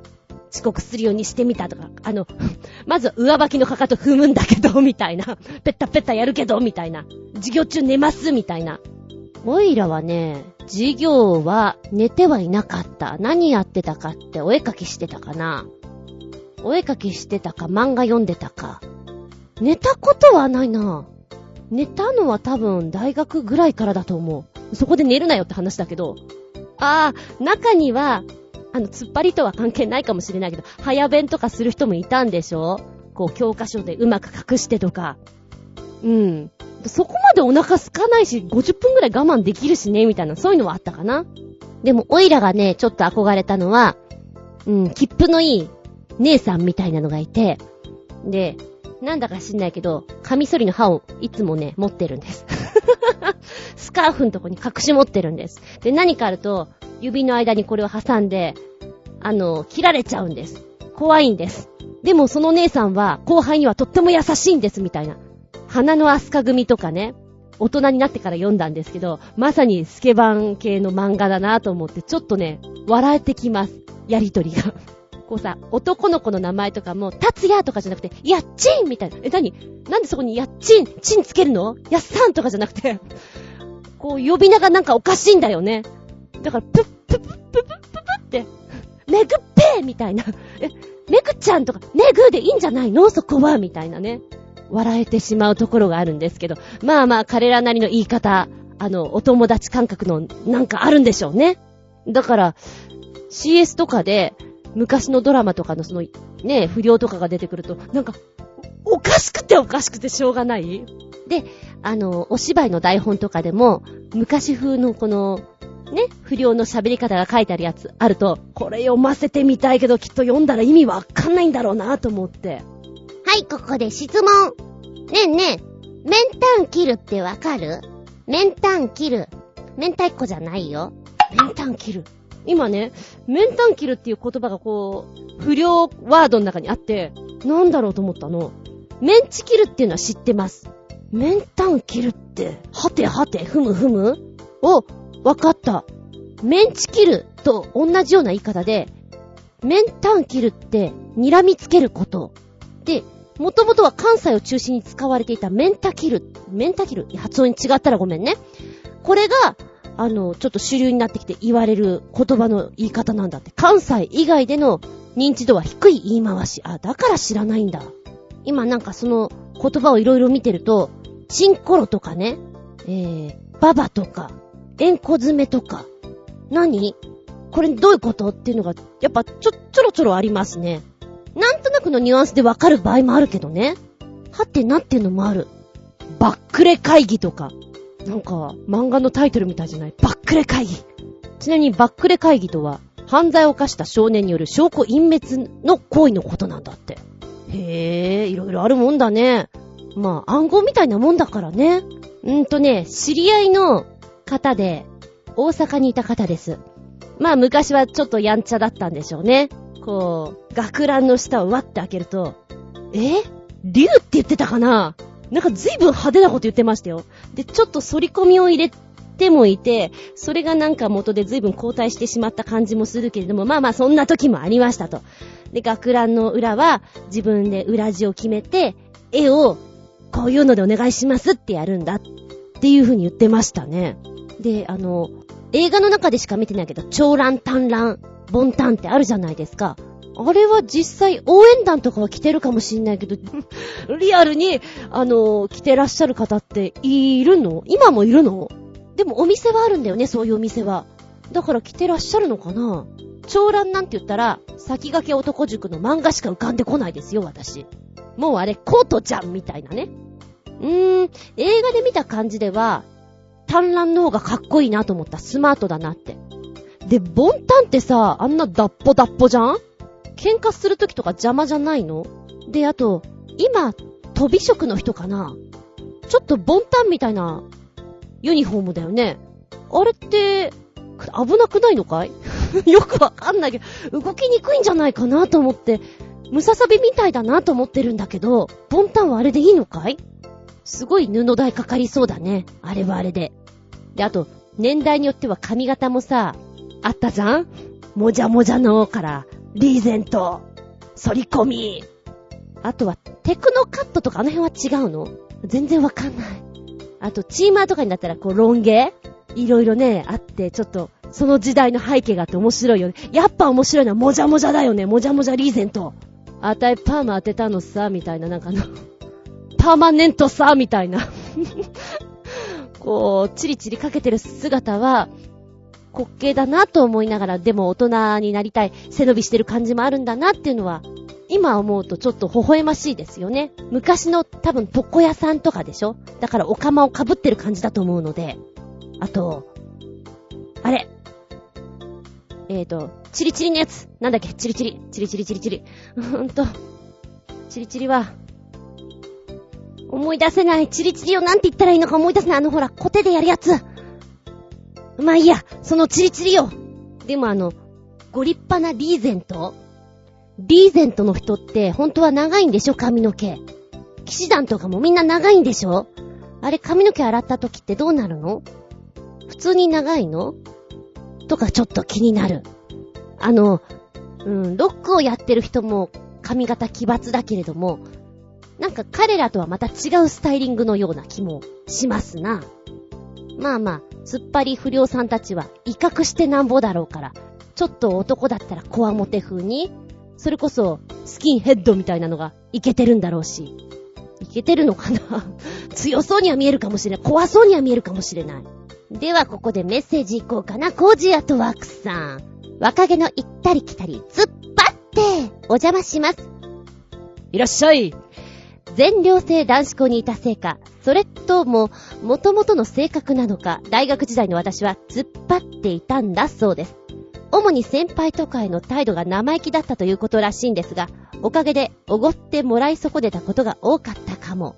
遅刻するようにしてみたとか、あの、まず上履きのかかと踏むんだけど、みたいな。ペッタペッタやるけど、みたいな。授業中寝ます、みたいな。オイラはね、授業は寝てはいなかった。何やってたかってお絵かきしてたかな。お絵かきしてたか、漫画読んでたか。寝たことはないな。寝たのは多分大学ぐらいからだと思う。そこで寝るなよって話だけど。ああ、中には、あの、突っ張りとは関係ないかもしれないけど、早弁とかする人もいたんでしょ？こう、教科書でうまく隠してとか。うん。そこまでお腹空かないし、50分くらい我慢できるしね、みたいな、そういうのはあったかな。でも、オイラがね、ちょっと憧れたのは、うん、切符のいい姉さんみたいなのがいて、で、なんだか知んないけど、カミソリの刃をいつもね、持ってるんです。スカーフのとこに隠し持ってるんです。で、何かあると、指の間にこれを挟んで、あの、切られちゃうんです。怖いんです。でもその姉さんは後輩にはとっても優しいんですみたいな。花のアスカ組とかね、大人になってから読んだんですけど、まさにスケバン系の漫画だなと思って、ちょっとね、笑えてきます。やりとりが。こうさ、男の子の名前とかも、達也とかじゃなくて、やっちんみたいな。え、なになんでそこにやっちん、ちんつけるの?やっさんとかじゃなくて、こう呼び名がなんかおかしいんだよね。だから、ぷっぷぷぷぷぷぷって、めぐっぺーみたいな。え、めぐちゃんとか、めぐでいいんじゃないの？そこはみたいなね。笑えてしまうところがあるんですけど、まあまあ彼らなりの言い方、あの、お友達感覚のなんかあるんでしょうね。だから、CS とかで、昔のドラマとかのその、ね、不良とかが出てくると、なんか、おかしくておかしくてしょうがないで、あの、お芝居の台本とかでも、昔風のこの、ね、不良の喋り方が書いてあるやつあると、これ読ませてみたいけどきっと読んだら意味わかんないんだろうなと思って。はい、ここで質問。ねえねえ、メンタン切るってわかる？メンタン切る。明太子じゃないよ。メンタン切る。今ね、メンタンキルっていう言葉がこう、不良ワードの中にあって、なんだろうと思ったの。メンチキルっていうのは知ってます。メンタンキルって、はてはて、ふむふむ？お、わかった。メンチキルと同じような言い方で、メンタンキルって、睨みつけること。で、もともとは関西を中心に使われていたメンタキル、メンタキル、発音に違ったらごめんね。これが、あの、ちょっと主流になってきて言われる言葉の言い方なんだって。関西以外での認知度は低い言い回し。あ、だから知らないんだ。今なんかその言葉をいろいろ見てると、チンコロとかね、えー、ババとか、エンコ詰めとか、何？これどういうこと？っていうのが、やっぱちょ、ちょろちょろありますね。なんとなくのニュアンスでわかる場合もあるけどね。はってなってんのもある。バックレ会議とか。なんか、漫画のタイトルみたいじゃない？バックレ会議。ちなみにバックレ会議とは、犯罪を犯した少年による証拠隠滅の行為のことなんだって。へえ、いろいろあるもんだね。まあ、暗号みたいなもんだからね。んーとね、知り合いの方で、大阪にいた方です。まあ、昔はちょっとやんちゃだったんでしょうね。こう、学ランの下をわって開けると、え？竜って言ってたかな？なんか随分派手なこと言ってましたよ。で、ちょっと反り込みを入れてもいて、それがなんか元で随分後退してしまった感じもするけれども、まあまあそんな時もありましたと。で、学ランの裏は自分で裏地を決めて、絵をこういうのでお願いしますってやるんだっていう風に言ってましたね。で、あの、映画の中でしか見てないけど、長乱、短乱、ボンタンってあるじゃないですか。あれは実際応援団とかは来てるかもしんないけど、リアルに、あの、来てらっしゃる方っているの？今もいるの？でもお店はあるんだよね、そういうお店は。だから来てらっしゃるのかな？長蘭なんて言ったら、先駆け男塾の漫画しか浮かんでこないですよ、私。もうあれ、コートちゃんみたいなね。うーん、映画で見た感じでは、単乱の方がかっこいいなと思った。スマートだなって。で、ボンタンってさ、あんなダッポダッポじゃん？喧嘩するときとか邪魔じゃないの？で、あと、今、飛び職の人かな？ちょっとボンタンみたいなユニフォームだよね？あれって、危なくないのかい？よくわかんないけど、動きにくいんじゃないかなと思って、ムササビみたいだなと思ってるんだけど、ボンタンはあれでいいのかい？すごい布代かかりそうだね。あれはあれで。で、あと、年代によっては髪型もさ、あったじゃん？もじゃもじゃのから、リーゼント、反り込み。あとは、テクノカットとかあの辺は違うの？全然わかんない。あと、チーマーとかになったら、こう、ロン毛？いろいろね、あって、ちょっと、その時代の背景があって面白いよね。やっぱ面白いのは、もじゃもじゃだよね。もじゃもじゃリーゼント。あたいパーマ当てたのさ、みたいな、なんかの、パーマネントさ、みたいな。こう、チリチリかけてる姿は、滑稽だなと思いながら、でも大人になりたい、背伸びしてる感じもあるんだなっていうのは、今思うとちょっと微笑ましいですよね。昔の多分床屋さんとかでしょだからお釜を被ってる感じだと思うので。あと、あれ。えーと、チリチリのやつ。なんだっけチリチリ。チリチリチリチリ。うーんと、チリチリは、思い出せない。チリチリをなんて言ったらいいのか思い出せない。あのほら、コテでやるやつ。まあいいや、そのチリチリよ。でもあの、ご立派なリーゼント？リーゼントの人って本当は長いんでしょ？髪の毛。騎士団とかもみんな長いんでしょ？あれ髪の毛洗った時ってどうなるの？普通に長いの？とかちょっと気になる。あの、うん、ロックをやってる人も髪型奇抜だけれども、なんか彼らとはまた違うスタイリングのような気もしますな。まあまあ、突っ張り不良さんたちは威嚇してなんぼだろうから、ちょっと男だったらコアモテ風に、それこそスキンヘッドみたいなのがいけてるんだろうし。いけてるのかな？強そうには見えるかもしれない。怖そうには見えるかもしれない。ではここでメッセージいこうかな。コージアとワークスさん。若気の行ったり来たり、突っ張って、お邪魔します。いらっしゃい。全寮制男子校にいたせいか、それとも、元々の性格なのか、大学時代の私は突っ張っていたんだそうです。主に先輩とかへの態度が生意気だったということらしいんですが、おかげでおごってもらい損ねたことが多かったかも。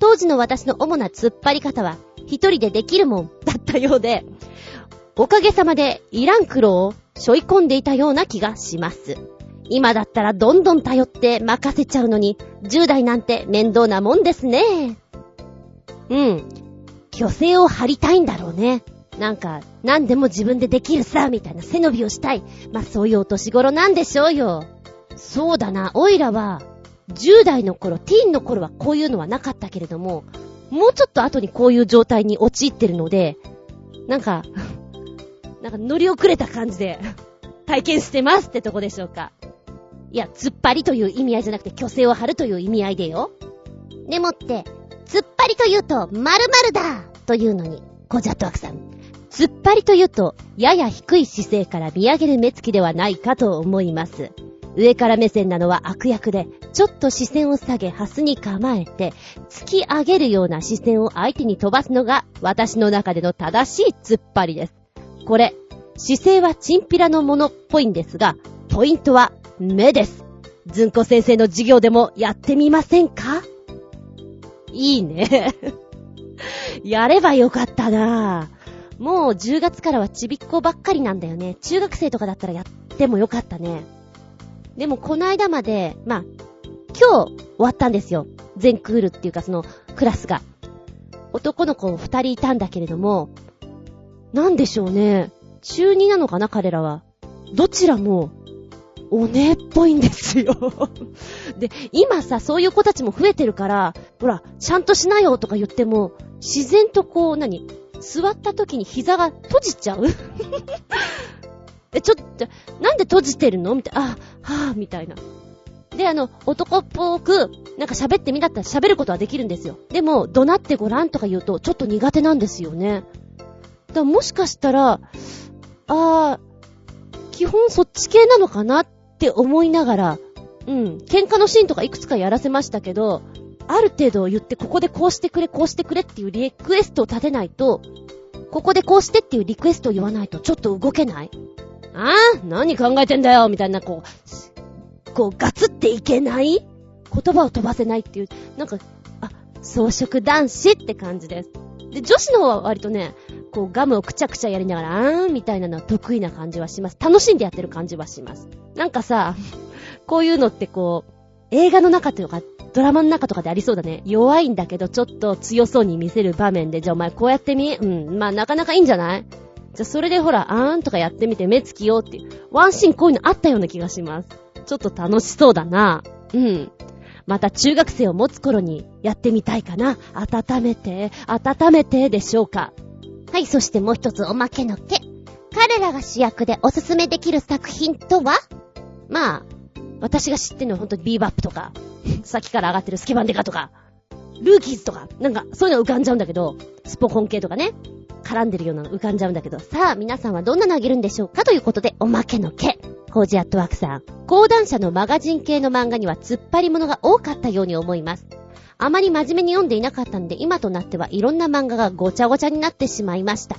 当時の私の主な突っ張り方は、一人でできるもんだったようで、おかげさまでいらん苦労を背負い込んでいたような気がします。今だったらどんどん頼って任せちゃうのに、10代なんて面倒なもんですね。うん。虚勢を張りたいんだろうね。なんか、何でも自分でできるさ、みたいな背伸びをしたい。まあそういうお年頃なんでしょうよ。そうだな、オイラは、10代の頃、ティーンの頃はこういうのはなかったけれども、もうちょっと後にこういう状態に陥ってるので、なんか、なんか乗り遅れた感じで、体験してますってとこでしょうか。いや、突っ張りという意味合いじゃなくて、虚勢を張るという意味合いでよ。でもって、突っ張りというと、〇〇だというのに、コジャットワクさん。突っ張りというと、やや低い姿勢から見上げる目つきではないかと思います。上から目線なのは悪役で、ちょっと視線を下げ、ハスに構えて、突き上げるような視線を相手に飛ばすのが、私の中での正しい突っ張りです。これ、姿勢はチンピラのものっぽいんですが、ポイントは目です。ずんこ先生の授業でもやってみませんか？いいね。やればよかったなもう10月からはちびっこばっかりなんだよね。中学生とかだったらやってもよかったね。でもこの間まで、まあ、今日終わったんですよ。全クールっていうかそのクラスが。男の子二人いたんだけれども、なんでしょうね。中2なのかな彼らは。どちらも、お姉っぽいんですよ。で、今さ、そういう子たちも増えてるから、ほら、ちゃんとしなよとか言っても、自然とこう、何座った時に膝が閉じちゃう え、ちょっと、なんで閉じてるの？みたいな、あ、はぁ、みたいな。で、あの、男っぽく、なんか喋ってみだったら喋ることはできるんですよ。でも、怒鳴ってごらんとか言うと、ちょっと苦手なんですよね。だからもしかしたら、あー、基本そっち系なのかなっって思いながら、うん、喧嘩のシーンとかいくつかやらせましたけど、ある程度言ってここでこうしてくれ、こうしてくれっていうリクエストを立てないと、ここでこうしてっていうリクエストを言わないとちょっと動けないああ何考えてんだよみたいな、こう、こう、ガツっていけない言葉を飛ばせないっていう、なんか、あ、装飾男子って感じです。で、女子の方は割とね、こうガムをくちゃくちゃやりながら、あーんみたいなのは得意な感じはします。楽しんでやってる感じはします。なんかさ、こういうのってこう、映画の中とか、ドラマの中とかでありそうだね。弱いんだけど、ちょっと強そうに見せる場面で、じゃあお前こうやってみ？うん、まあなかなかいいんじゃない？じゃあそれでほら、あーんとかやってみて目つきようっていう。ワンシーンこういうのあったような気がします。ちょっと楽しそうだな。うん。また中学生を持つ頃にやってみたいかな。温めて、温めてでしょうか。はい、そしてもう一つおまけのけ。彼らが主役でおすすめできる作品とは？まあ、私が知ってるのはほんとにビーバップとか、さっきから上がってるスケバンデカとか、ルーキーズとか、なんかそういうの浮かんじゃうんだけど、スポコン系とかね、絡んでるようなの浮かんじゃうんだけど、さあ皆さんはどんなのあげるんでしょうか？ということで、おまけのけ。コージアットワークさん。講談社のマガジン系の漫画には突っ張り物が多かったように思います。あまり真面目に読んでいなかったんで、今となってはいろんな漫画がごちゃごちゃになってしまいました。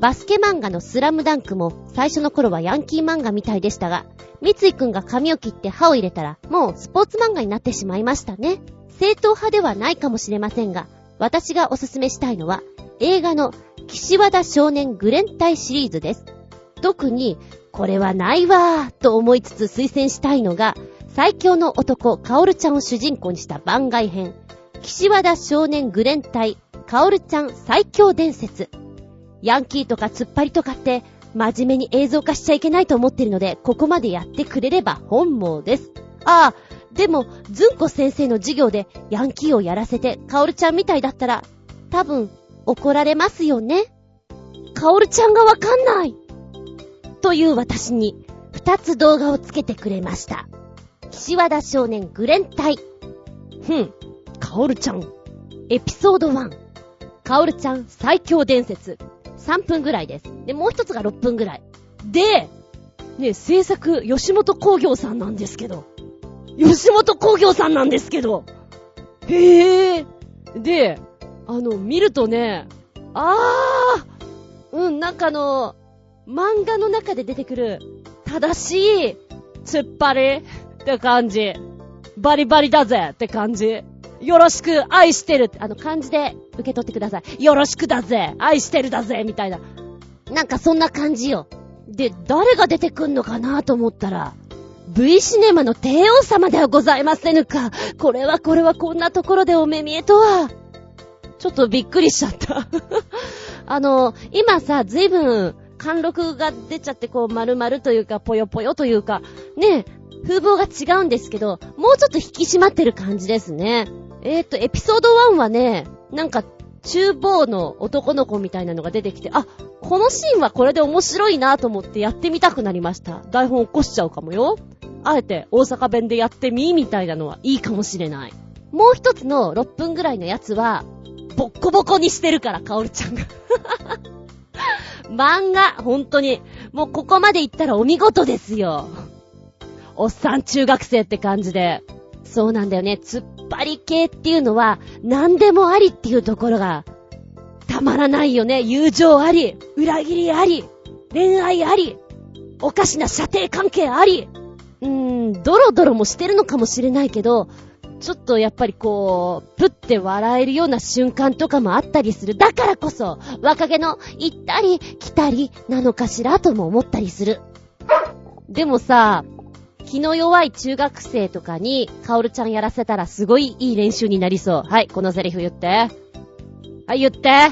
バスケ漫画のスラムダンクも最初の頃はヤンキー漫画みたいでしたが、三井くんが髪を切って歯を入れたら、もうスポーツ漫画になってしまいましたね。正統派ではないかもしれませんが、私がおすすめしたいのは、映画の岸和田少年グレン隊シリーズです。特に、これはないわーと思いつつ推薦したいのが、最強の男、カオルちゃんを主人公にした番外編、岸和田少年グレン隊、カオルちゃん最強伝説。ヤンキーとか突っ張りとかって、真面目に映像化しちゃいけないと思ってるので、ここまでやってくれれば本望です。ああ、でも、ずんこ先生の授業でヤンキーをやらせて、カオルちゃんみたいだったら、多分、怒られますよね。カオルちゃんがわかんないという私に、二つ動画をつけてくれました。岸和田少年グレン隊。ふん、カオルちゃん。エピソード1。カオルちゃん最強伝説。3分ぐらいです。で、もう一つが6分ぐらい。で、ね、制作、吉本工業さんなんですけど。吉本工業さんなんですけど。へえ。で、あの、見るとね、あーうん、なんかあの、漫画の中で出てくる、正しい、突っ張りって感じ。バリバリだぜって感じ。よろしく、愛してるって、あの、漢字で受け取ってください。よろしくだぜ愛してるだぜみたいな。なんかそんな感じよ。で、誰が出てくんのかなと思ったら、V シネマの帝王様ではございませぬか。これはこれはこんなところでお目見えとは。ちょっとびっくりしちゃった。あの、今さ、ずいぶん、貫禄が出ちゃってこう、丸々というか、ぽよぽよというか、ね風貌が違うんですけど、もうちょっと引き締まってる感じですね。えっ、ー、と、エピソード1はね、なんか、厨房の男の子みたいなのが出てきて、あ、このシーンはこれで面白いなと思ってやってみたくなりました。台本起こしちゃうかもよ。あえて大阪弁でやってみみたいなのはいいかもしれない。もう一つの6分ぐらいのやつは、ボッコボコにしてるから、カオルちゃんが。漫画、本当に。もうここまで行ったらお見事ですよ。おっさん中学生って感じで。そうなんだよね。突っ張り系っていうのは、何でもありっていうところが、たまらないよね。友情あり、裏切りあり、恋愛あり、おかしな射程関係あり。うーん、ドロドロもしてるのかもしれないけど、ちょっとやっぱりこう、ぷって笑えるような瞬間とかもあったりする。だからこそ、若気の行ったり来たりなのかしらとも思ったりする。でもさ、気の弱い中学生とかに、カオルちゃんやらせたらすごいいい練習になりそう。はい、このセリフ言って。はい、言って。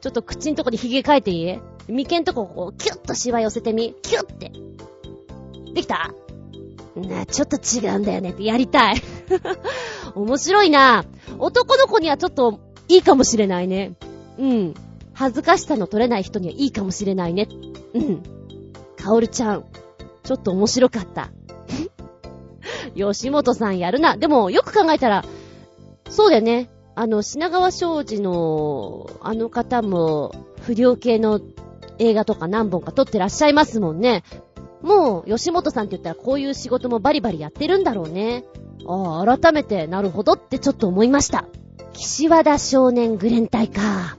ちょっと口んとこに髭描いていい？眉間とここう、キュッとシワ寄せてみ？キュッて。できた？な、ちょっと違うんだよねってやりたい。面白いな。男の子にはちょっといいかもしれないね。うん。恥ずかしさの取れない人にはいいかもしれないね。うん。カオルちゃん、ちょっと面白かった。吉本さんやるな。でも、よく考えたら、そうだよね。あの、品川庄司の、あの方も、不良系の映画とか何本か撮ってらっしゃいますもんね。もう、吉本さんって言ったらこういう仕事もバリバリやってるんだろうね。ああ、改めて、なるほどってちょっと思いました。岸和田少年グレン隊か。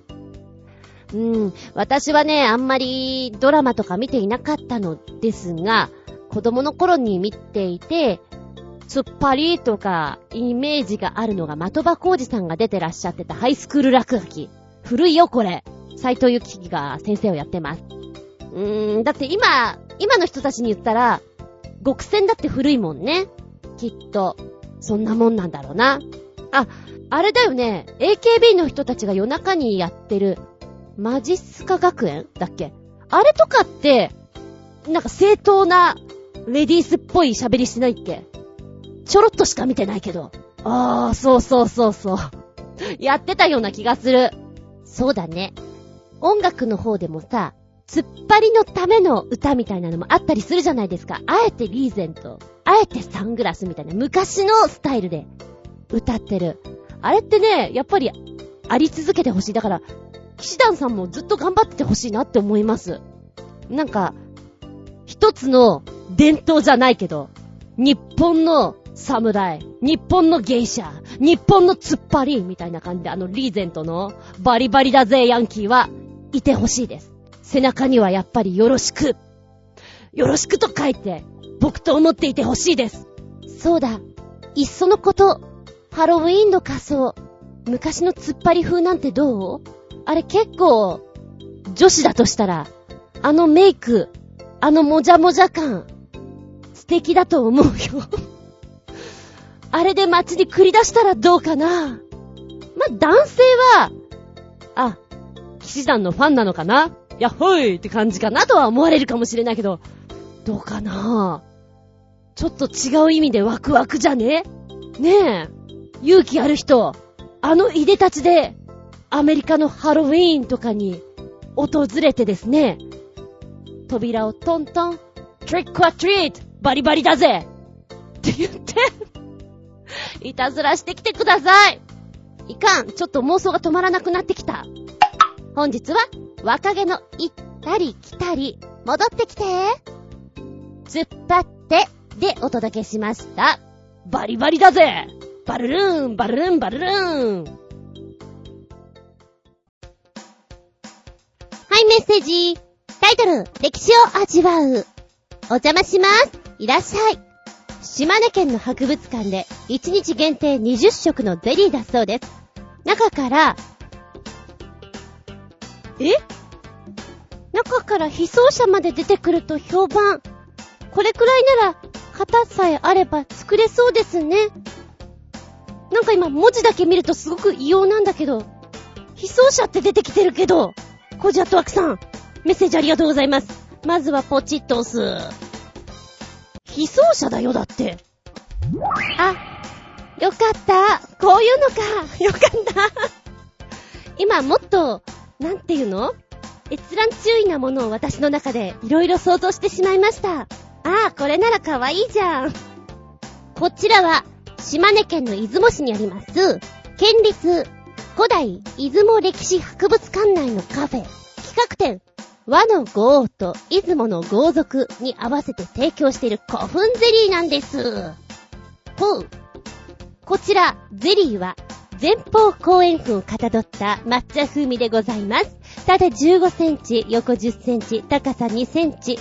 うん、私はね、あんまりドラマとか見ていなかったのですが、子供の頃に見ていて、突っ張りとかイメージがあるのが的場浩二さんが出てらっしゃってたハイスクール落書き。古いよ、これ。斎藤由貴が先生をやってます。うーん、だって今、今の人たちに言ったら、極戦だって古いもんね。きっと。そんなもんなんだろうな。あ、あれだよね。AKB の人たちが夜中にやってる、マジスカ学園？だっけ？あれとかって、なんか正当なレディースっぽい喋りしてないっけ？ちょろっとしか見てないけど。あー、そうそうそうそう。やってたような気がする。そうだね。音楽の方でもさ、突っ張りのための歌みたいなのもあったりするじゃないですか。あえてリーゼント、あえてサングラスみたいな昔のスタイルで歌ってる。あれってね、やっぱりあり続けてほしい。だから、騎士団さんもずっと頑張っててほしいなって思います。なんか、一つの伝統じゃないけど、日本の侍、日本の芸者、日本の突っ張りみたいな感じであのリーゼントのバリバリだぜヤンキーはいてほしいです。背中にはやっぱりよろしく。よろしくと書いて、僕と思っていてほしいです。そうだ。いっそのこと、ハロウィーンの仮装、昔の突っ張り風なんてどう？あれ結構、女子だとしたら、あのメイク、あのもじゃもじゃ感、素敵だと思うよ。あれで街に繰り出したらどうかな。ま、男性は、あ、騎士団のファンなのかな。やっほいって感じかなとは思われるかもしれないけど、どうかな。ちょっと違う意味でワクワクじゃね？ねえ、勇気ある人、あのいでたちで、アメリカのハロウィーンとかに訪れてですね、扉をトントン、トリックはトリートバリバリだぜって言って、いたずらしてきてくださいいかん、ちょっと妄想が止まらなくなってきた。本日は、若気の行ったり来たり、戻ってきて突っ張って、でお届けしました。バリバリだぜバルルーン、バルルーン、バルルーンはい、メッセージ。タイトル、歴史を味わう。お邪魔します。いらっしゃい。島根県の博物館で1日限定20食のゼリーだそうです。中から、え？中から非走者まで出てくると評判。これくらいなら、型さえあれば作れそうですね。なんか今文字だけ見るとすごく異様なんだけど、非走者って出てきてるけど、コジアットワークさん、メッセージありがとうございます。まずはポチッと押す。非走者だよ、だって。あ、よかった。こういうのか。よかった。今もっと、なんていうの？閲覧注意なものを私の中でいろいろ想像してしまいました。ああ、これなら可愛いじゃん。こちらは、島根県の出雲市にあります、県立古代出雲歴史博物館内のカフェ、企画展、和の豪と出雲の豪族に合わせて提供している古墳ゼリーなんです。ほう。こちら、ゼリーは、前方後円墳をかたどった抹茶風味でございます。縦15センチ、横10センチ、高さ2センチ。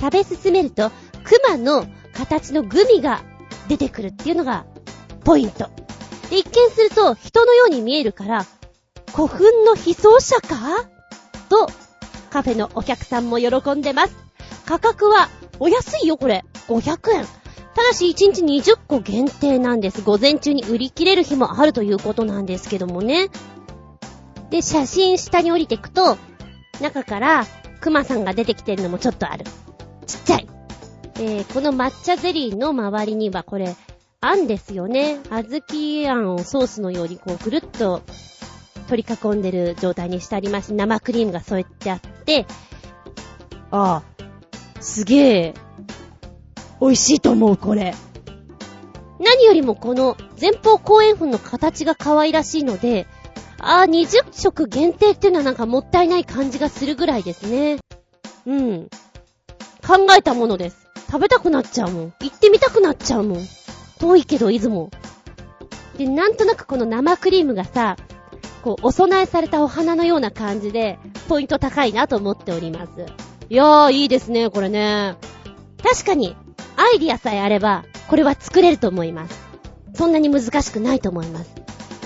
食べ進めると、熊の形のグミが出てくるっていうのが、ポイント。で、一見すると、人のように見えるから、古墳の非走者か？と、カフェのお客さんも喜んでます。価格は、お安いよ、これ。500円。ただし、1日20個限定なんです。午前中に売り切れる日もあるということなんですけどもね。で、写真下に降りてくと、中から、熊さんが出てきてるのもちょっとある。ちっちゃい。えー、この抹茶ゼリーの周りには、これ、あんですよね。小豆あんをソースのようにこう、ぐるっと取り囲んでる状態にしてあります。生クリームが添えてあって、ああ、すげえ、美味しいと思う、これ。何よりもこの前方後円墳の形が可愛らしいので、あー、20食限定っていうのはなんかもったいない感じがするぐらいですね。うん。考えたものです。食べたくなっちゃうもん。行ってみたくなっちゃうもん。遠いけど、出雲。で、なんとなくこの生クリームがさ、こう、お供えされたお花のような感じで、ポイント高いなと思っております。いやー、いいですね、これね。確かに、アイディアさえあれば、これは作れると思います。そんなに難しくないと思います。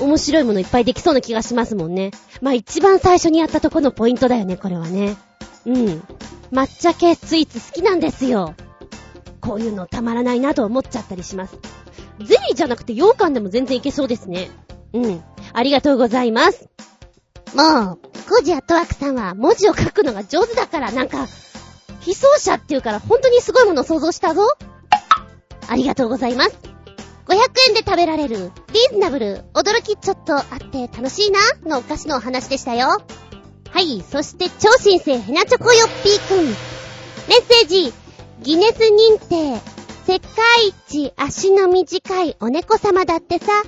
面白いものいっぱいできそうな気がしますもんね。まあ一番最初にやったとこのポイントだよね、これはね。うん。抹茶系スイーツ好きなんですよ。こういうのたまらないなと思っちゃったりします。ゼリーじゃなくて羊羹でも全然いけそうですね。うん。ありがとうございます。もう、コジアットワークさんは文字を書くのが上手だから、なんか、非奏者っていうから本当にすごいものを想像したぞ。ありがとうございます。500円で食べられる、リーズナブル、驚きちょっとあって楽しいな、のお菓子のお話でしたよ。はい、そして超新星ヘナチョコヨッピーくん。メッセージ、ギネス認定、世界一足の短いお猫様だってさ。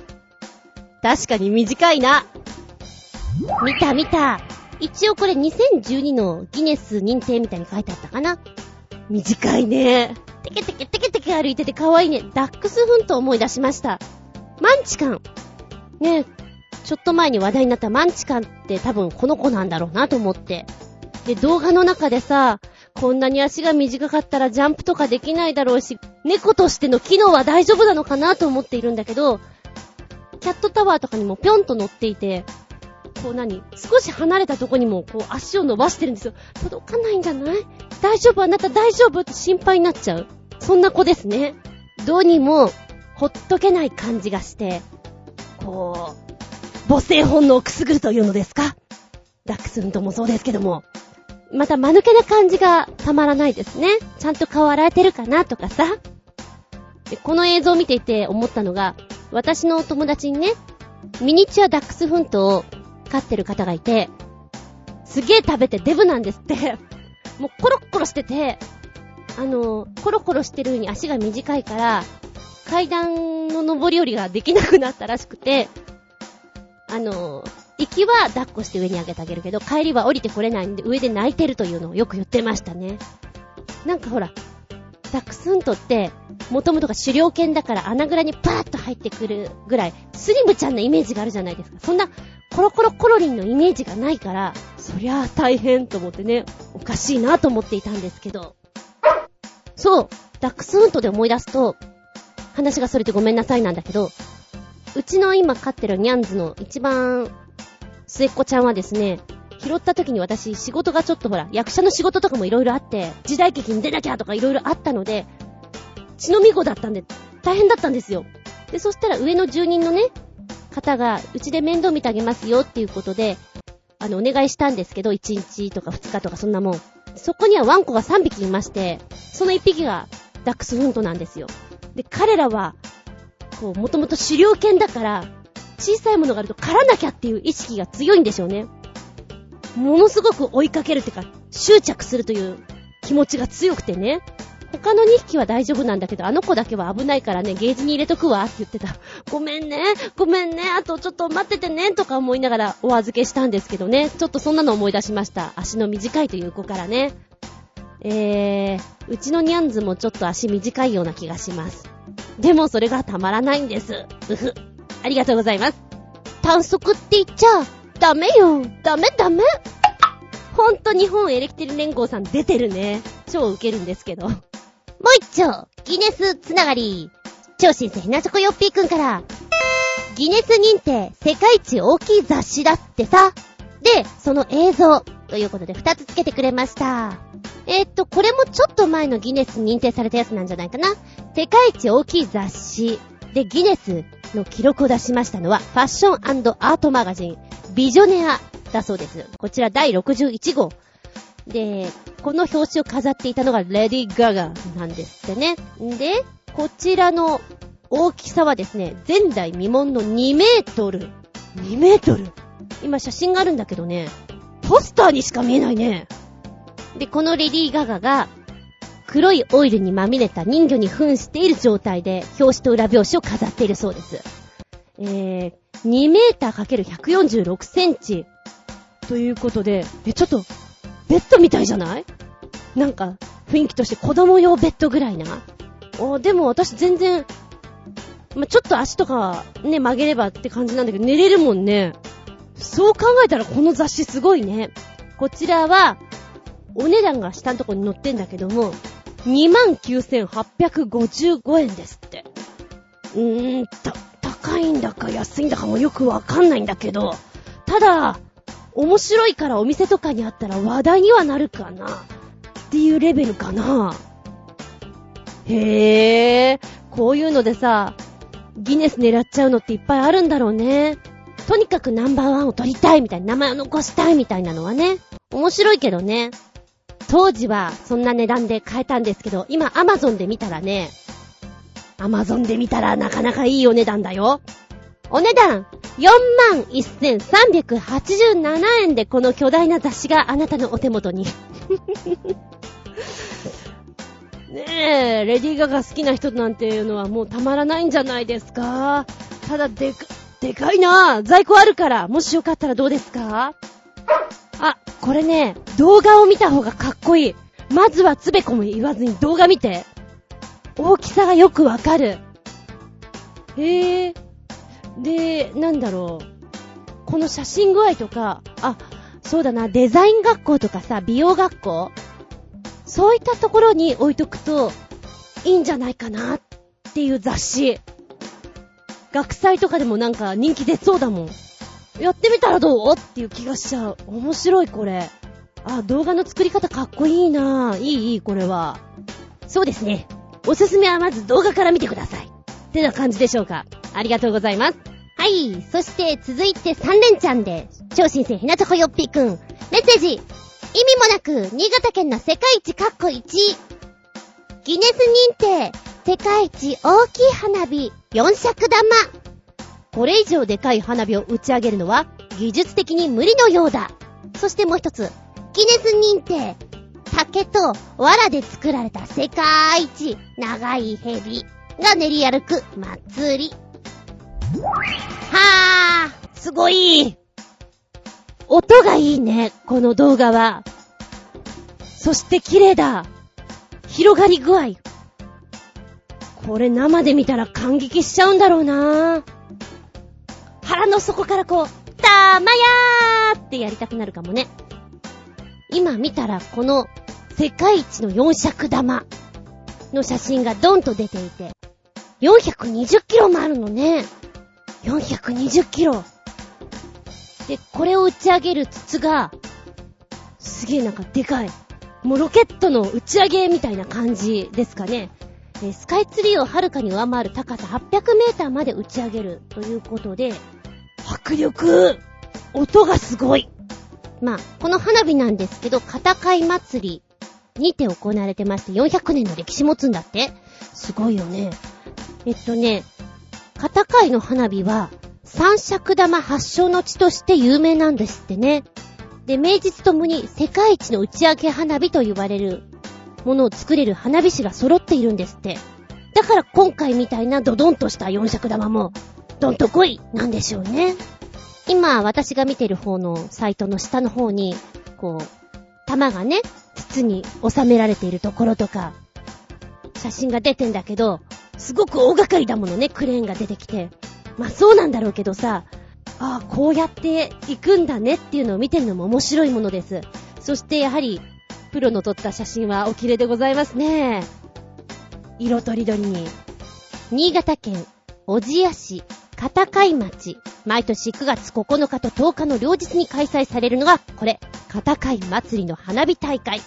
確かに短いな。見た見た。一応これ2012のギネス認定みたいに書いてあったかな。短いね。テケテケテケテケ歩いてて可愛いね。ダックスフント思い出しました。マンチカン。ねちょっと前に話題になったマンチカンって多分この子なんだろうなと思って。で、動画の中でさ、こんなに足が短かったらジャンプとかできないだろうし、猫としての機能は大丈夫なのかなと思っているんだけど、キャットタワーとかにもぴょんと乗っていて、こう何少し離れたとこにもこう足を伸ばしてるんですよ。届かないんじゃない？大丈夫？あなた大丈夫？って心配になっちゃう。そんな子ですね。どうにも、ほっとけない感じがして、こう、母性本能をくすぐるというのですか？ダックスントもそうですけども。また、間抜けな感じがたまらないですね。ちゃんと顔洗えてるかな？とかさ。でこの映像を見ていて思ったのが、私の友達にね、ミニチュアダックスフントを飼ってる方がいて、すげえ食べてデブなんですって。もうコロッコロしてて、あの、コロコロしてるに足が短いから、階段の上り下りができなくなったらしくて、あの、行きは抱っこして上に上げてあげるけど、帰りは降りてこれないんで上で泣いてるというのをよく言ってましたね。なんかほら、ダックスフントって、もともとが狩猟犬だから穴蔵にパーッと入ってくるぐらい、スリムちゃんなイメージがあるじゃないですか。そんな、コロコロコロリンのイメージがないから、そりゃあ大変と思ってね、おかしいなと思っていたんですけど。そう、ダックスフントで思い出すと、話がそれてごめんなさいなんだけど、うちの今飼ってるニャンズの一番末っ子ちゃんはですね、拾った時に私仕事がちょっとほら、役者の仕事とかもいろいろあって、時代劇に出なきゃとかいろいろあったので、血のみ子だったんで、大変だったんですよ。で、そしたら上の住人のね、方が、うちで面倒見てあげますよっていうことで、あの、お願いしたんですけど、1日とか2日とかそんなもん。そこにはワンコが3匹いまして、その1匹がダックスフントなんですよ。で、彼らは、こう、もともと狩猟犬だから、小さいものがあると狩らなきゃっていう意識が強いんでしょうね。ものすごく追いかけるってか、執着するという気持ちが強くてね。他の2匹は大丈夫なんだけど、あの子だけは危ないからね、ゲージに入れとくわって言ってた。ごめんね、ごめんね、あとちょっと待っててね、とか思いながらお預けしたんですけどね。ちょっとそんなの思い出しました。足の短いという子からね。えー、うちのニャンズもちょっと足短いような気がします。でもそれがたまらないんです。うふ。ありがとうございます。短足って言っちゃう、ダメよ。ダメダメ。ほんと日本エレキテル連合さん出てるね。超ウケるんですけど。もう一丁、ギネスつながり。超新星なチョコヨッピーくんから、ギネス認定世界一大きい雑誌だってさ。で、その映像、ということで二つつけてくれました。えー、っと、これもちょっと前のギネス認定されたやつなんじゃないかな。世界一大きい雑誌でギネスの記録を出しましたのは、ファッションアートマガジン、ビジョネアだそうです。こちら第61号。で、この表紙を飾っていたのがレディー・ガガなんですってね。で、こちらの大きさはですね、前代未聞の2メートル。2メートル？今写真があるんだけどね、ポスターにしか見えないね。で、このレディー・ガガが、黒いオイルにまみれた人魚に扮している状態で、表紙と裏表紙を飾っているそうです。えー、2メーター ×146 センチ。ということで、え、ちょっと、ベッドみたいじゃない？なんか、雰囲気として子供用ベッドぐらいな？あ、でも私全然、ま、ちょっと足とかね、曲げればって感じなんだけど、寝れるもんね。そう考えたらこの雑誌すごいね。こちらは、お値段が下のとこに載ってんだけども、29,855円ですって。うーん、た、高いんだか安いんだかもよくわかんないんだけど、ただ、面白いからお店とかにあったら話題にはなるかなっていうレベルかな。へえ、こういうのでさ、ギネス狙っちゃうのっていっぱいあるんだろうね。とにかくナンバーワンを取りたいみたいな、名前を残したいみたいなのはね、面白いけどね。当時はそんな値段で買えたんですけど、今アマゾンで見たらね、アマゾンで見たらなかなかいいお値段だよ。お値段、41,387円でこの巨大な雑誌があなたのお手元に。ねえ、レディーガガ好きな人なんていうのはもうたまらないんじゃないですかただでか、でかいな在庫あるから、もしよかったらどうですか？あ、これね、動画を見た方がかっこいい。まずはつべこも言わずに動画見て。大きさがよくわかる。へえ。で、なんだろう。この写真具合とか、あ、そうだな、デザイン学校とかさ、美容学校そういったところに置いとくと、いいんじゃないかなっていう雑誌。学祭とかでもなんか人気出そうだもん。やってみたらどうっていう気がしちゃう。面白いこれ。あ、動画の作り方かっこいいなぁ。いいいい、これは。そうですね。おすすめはまず動画から見てください。ってな感じでしょうか？ありがとうございます。はい。そして続いて3連チャンで、超新星ひなちょこよっぴくん。メッセージ。意味もなく、新潟県の世界一カッコ1。ギネス認定、世界一大きい花火、4尺玉。これ以上でかい花火を打ち上げるのは、技術的に無理のようだ。そしてもう一つ、ギネス認定、竹と藁で作られた世界一長い蛇が練り歩く祭り。はぁすごい音がいいね、この動画は。そして綺麗だ。広がり具合。これ生で見たら感激しちゃうんだろうな腹の底からこう、たまやーってやりたくなるかもね。今見たらこの世界一の四尺玉の写真がドンと出ていて、420キロもあるのね。420キロ。で、これを打ち上げる筒が、すげえなんかでかい。もうロケットの打ち上げみたいな感じですかね。スカイツリーをはるかに上回る高さ800メーターまで打ち上げるということで、迫力音がすごいまあ、この花火なんですけど、片貝祭りにて行われてまして、400年の歴史持つんだって。すごいよね。えっとね、片貝の花火は、三尺玉発祥の地として有名なんですってね。で、名実ともに世界一の打ち上げ花火と言われるものを作れる花火師が揃っているんですって。だから今回みたいなドドンとした四尺玉も、ドンと来いなんでしょうね。今、私が見てる方のサイトの下の方に、こう、玉がね、筒に収められているところとか、写真が出てんだけど、すごく大掛かりだものね、クレーンが出てきて。まあそうなんだろうけどさ、ああ、こうやって行くんだねっていうのを見てるのも面白いものです。そしてやはり、プロの撮った写真はお綺麗でございますね。色とりどりに。新潟県、小千谷市、片貝町。毎年9月9日と10日の両日に開催されるのが、これ、片貝祭りの花火大会。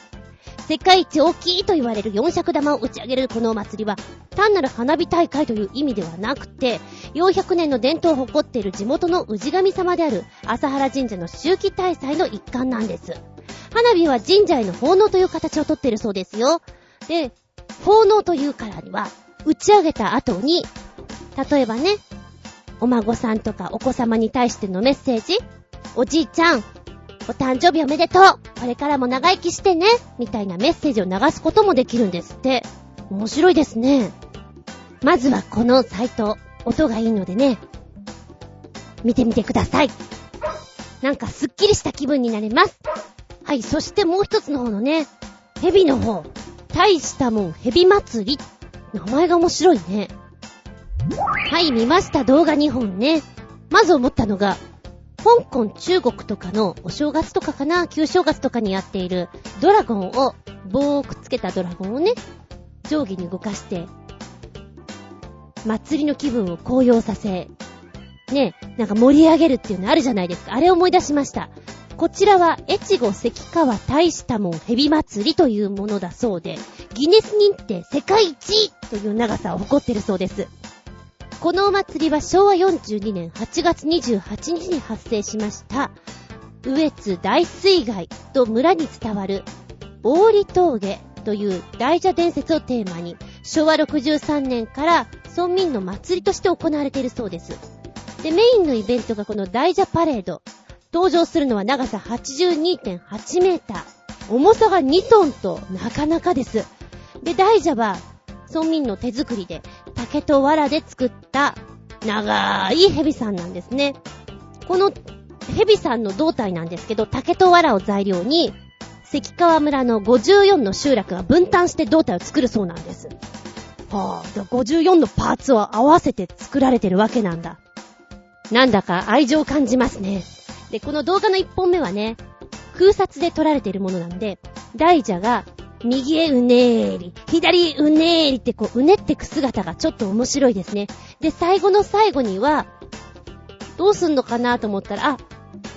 世界一大きいと言われる四尺玉を打ち上げるこのお祭りは、単なる花火大会という意味ではなくて、400年の伝統を誇っている地元の氏神様である朝原神社の周期大祭の一環なんです。花火は神社への奉納という形をとっているそうですよ。で、奉納というからには、打ち上げた後に、例えばね、お孫さんとかお子様に対してのメッセージおじいちゃん、お誕生日おめでとうこれからも長生きしてねみたいなメッセージを流すこともできるんですって。面白いですね。まずはこのサイト、音がいいのでね、見てみてください。なんかすっきりした気分になれます。はい、そしてもう一つの方のね、ヘビの方。大したもんヘビ祭り。名前が面白いね。はい、見ました動画2本ね。まず思ったのが、香港、中国とかのお正月とかかな、旧正月とかにやっているドラゴンを、棒をくっつけたドラゴンをね、上下に動かして、祭りの気分を高揚させ、ね、なんか盛り上げるっていうのあるじゃないですか。あれ思い出しました。こちらは、越後関川大したもん蛇祭りというものだそうで、ギネス認定世界一という長さを誇ってるそうです。このお祭りは昭和42年8月28日に発生しました。羽越大水害と村に伝わる大利峠という大蛇伝説をテーマに、昭和63年から村民の祭りとして行われているそうです。で、メインのイベントがこの大蛇パレード。登場するのは長さ82.8メーター。重さが2トンとなかなかです。で、大蛇は村民の手作りで竹と藁で作った長い蛇さんなんですね。この蛇さんの胴体なんですけど、竹と藁を材料に、関川村の54の集落が分担して胴体を作るそうなんです。はぁ、あ、54のパーツを合わせて作られてるわけなんだ。なんだか愛情を感じますね。で、この動画の1本目はね、空撮で撮られているものなんで、大蛇が右へうねーり、左へうねーりってこう、うねってく姿がちょっと面白いですね。で、最後の最後には、どうすんのかなと思ったら、あ、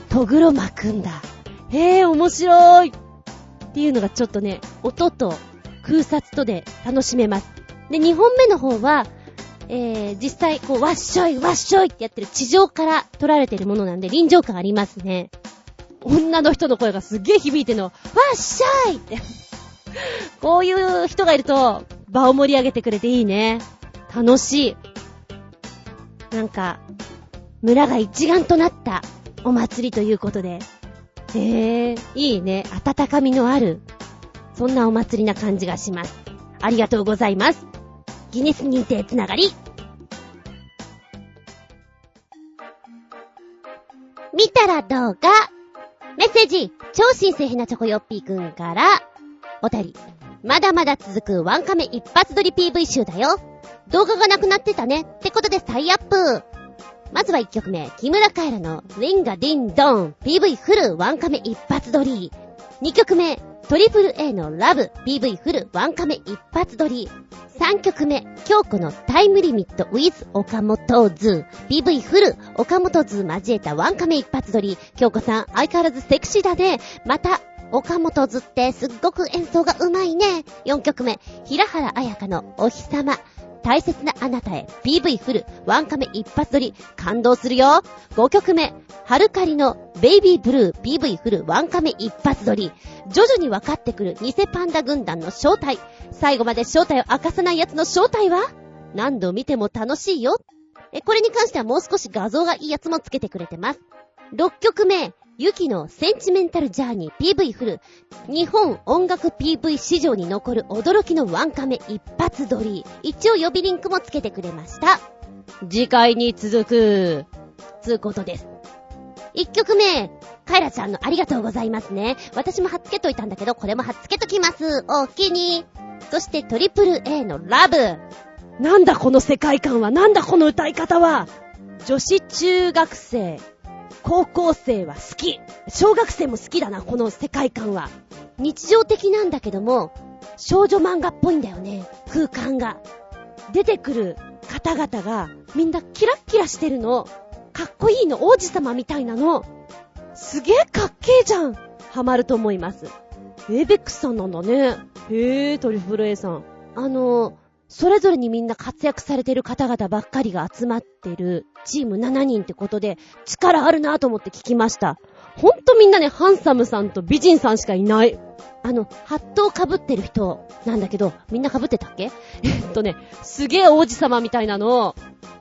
とぐろ巻くんだ。へえ、面白いっていうのがちょっとね、音と空撮とで楽しめます。で、2本目の方は、えー、実際、こう、わっしょい、わっしょいってやってる地上から撮られてるものなんで臨場感ありますね。女の人の声がすっげー響いてるの、わっしょいって こういう人がいると、場を盛り上げてくれていいね。楽しい。なんか、村が一丸となったお祭りということで。へえ、いいね。温かみのある、そんなお祭りな感じがします。ありがとうございます。ギネス認定つながり。見たら動画。メッセージ、超新星ひなチョコヨッピーくんから、お便り。まだまだ続くワンカメ一発撮り PV 集だよ。動画がなくなってたね。ってことで再アップ。まずは1曲目、木村カエラのリンガディンドン PV フルワンカメ一発撮り。2曲目、トリプル A のラブ PV フルワンカメ一発撮り。3曲目、京子のタイムリミット with 岡本図 PV フル岡本図交えたワンカメ一発撮り。京子さん相変わらずセクシーだね。また岡本図ってすっごく演奏がうまいね。4曲目、平原綾香のお日様。大切なあなたへ PV フル、ワンカメ一発撮り、感動するよ。5曲目、ハルカリのベイビーブルー PV フル、ワンカメ一発撮り、徐々に分かってくる偽パンダ軍団の正体。最後まで正体を明かさない奴の正体は？何度見ても楽しいよ。え、これに関してはもう少し画像がいいやつもつけてくれてます。6曲目、ユキのセンチメンタルジャーニー PV フル。日本音楽 PV 史上に残る驚きのワンカメ一発撮り。一応予備リンクもつけてくれました。次回に続く、つうことです。1曲目、カイラちゃんのありがとうございますね。私も貼っつけといたんだけど、これも貼っつけときます。おおきに。そしてトリプル A のラブ。なんだこの世界観はなんだこの歌い方は女子中学生高校生は好き。小学生も好きだな、この世界観は。日常的なんだけども、少女漫画っぽいんだよね、空間が。出てくる方々がみんなキラッキラしてるの。かっこいいの、王子様みたいなの。すげえかっけえじゃん。ハマると思います。エイベックスさんなんだね。へえ、トリプル A さん。あの、それぞれにみんな活躍されてる方々ばっかりが集まってるチーム7人ってことで力あるなと思って聞きました。ほんとみんなね、ハンサムさんと美人さんしかいない。あの、ハットを被ってる人なんだけど、みんな被ってたっけ？えっとね、すげえ王子様みたいなのを、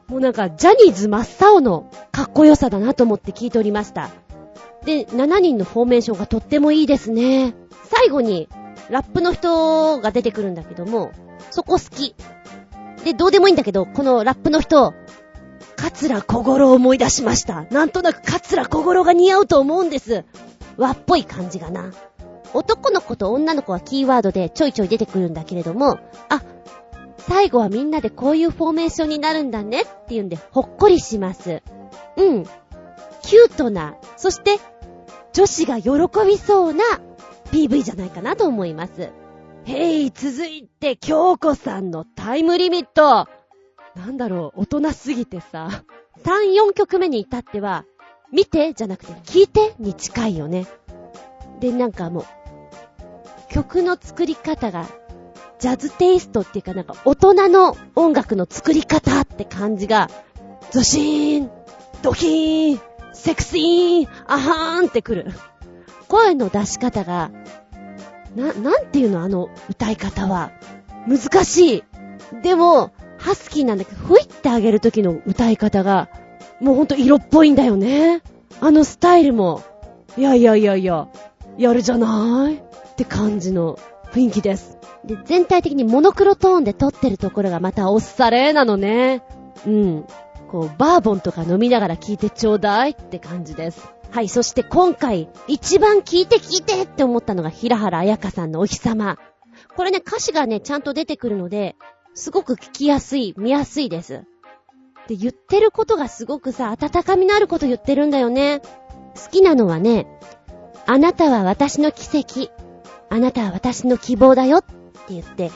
もうなんか、ジャニーズ真っ青のかっこよさだなと思って聞いておりました。で、7人のフォーメーションがとってもいいですね。最後に、ラップの人が出てくるんだけども、そこ好き。で、どうでもいいんだけど、このラップの人、桂小五郎を思い出しました。なんとなく桂小五郎が似合うと思うんです。和っぽい感じがな。男の子と女の子はキーワードでちょいちょい出てくるんだけれども、あ、最後はみんなでこういうフォーメーションになるんだねっていうんで、ほっこりします。うん。キュートな、そして女子が喜びそうな PV じゃないかなと思います。へい、続いて、京子さんのタイムリミット。なんだろう、大人すぎてさ。3、4曲目に至っては、見てじゃなくて、聞いてに近いよね。で、なんかもう、曲の作り方が、ジャズテイストっていうかなんか大人の音楽の作り方って感じが、ゾシーン、ドキーン、セクシーン、アハーンってくる。声の出し方が、な、なんていうのあの歌い方は。難しい。でも、ハスキーなんだけど、ふいってあげる時の歌い方が、もうほんと色っぽいんだよね。あのスタイルも、いやいやいやいや、やるじゃないって感じの雰囲気です。で、全体的にモノクロトーンで撮ってるところがまたおっされなのね。うん。こう、バーボンとか飲みながら聞いてちょうだいって感じです。はい、そして今回、一番聞いて聞いてって思ったのが、平原彩香さんのお日様。これね、歌詞がね、ちゃんと出てくるので、すごく聞きやすい、見やすいです。で、言ってることがすごくさ、温かみのあること言ってるんだよね。好きなのはね、あなたは私の奇跡。あなたは私の希望だよって言って、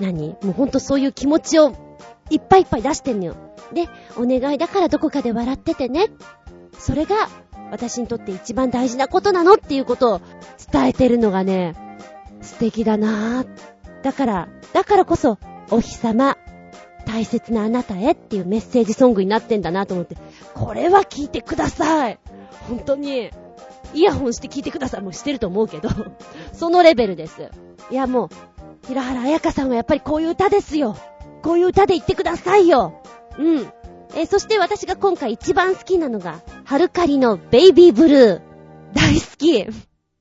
何？もうほんとそういう気持ちをいっぱいいっぱい出してんのよ。で、お願いだからどこかで笑っててね。それが私にとって一番大事なことなのっていうことを伝えてるのがね、素敵だなぁ。だから、だからこそ、お日様、大切なあなたへっていうメッセージソングになってんだなと思って、これは聞いてください。本当に、イヤホンして聞いてください。もうしてると思うけど、そのレベルです。いやもう、平原彩香さんはやっぱりこういう歌ですよ。こういう歌で言ってくださいよ。うん。えそして私が今回一番好きなのが、ハルカリのベイビーブルー。大好き。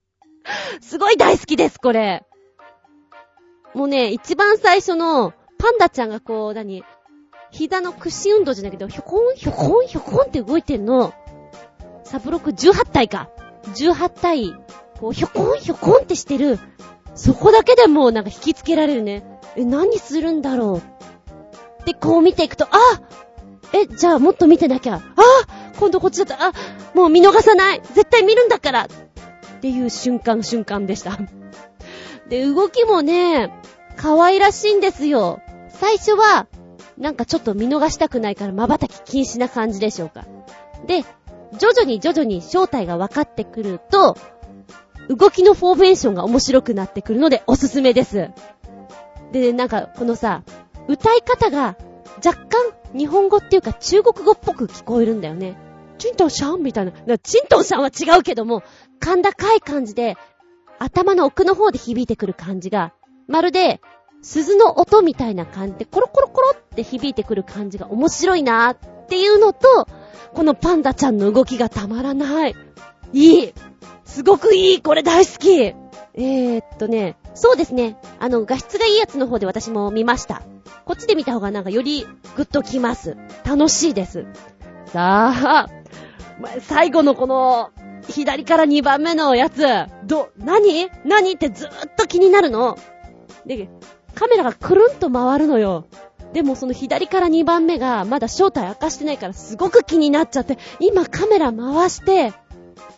すごい大好きです、これ。もうね、一番最初の、パンダちゃんがこう、何？膝の屈伸運動じゃないけど、ひょこん、ひょこん、ひょこんって動いてんの。サブロック18体か。18体、こう、ひょこん、ひょこんってしてる。そこだけでもうなんか引きつけられるね。え、何するんだろう。で、こう見ていくと、あえ、じゃあもっと見てなきゃ。あ今度こっちだった。あもう見逃さない絶対見るんだからっていう瞬間瞬間でした。で、動きもね、可愛らしいんですよ。最初は、なんかちょっと見逃したくないから瞬き禁止な感じでしょうか。で、徐々に徐々に正体が分かってくると、動きのフォーメーションが面白くなってくるのでおすすめです。で、なんか、このさ、歌い方が若干日本語っていうか中国語っぽく聞こえるんだよね。チントンシャンみたいな。チントンシャンは違うけども、甲高い感じで、頭の奥の方で響いてくる感じが、まるで、鈴の音みたいな感じで、コロコロコロって響いてくる感じが面白いなーっていうのと、このパンダちゃんの動きがたまらない。いいすごくいいこれ大好きえー、っとね、そうですね。あの、画質がいいやつの方で私も見ました。こっちで見た方がなんかよりグッときます。楽しいです。さあ、最後のこの、左から2番目のやつ、ど、何？何？ってずーっと気になるの。で、カメラがくるんと回るのよ。でもその左から2番目がまだ正体明かしてないからすごく気になっちゃって、今カメラ回して、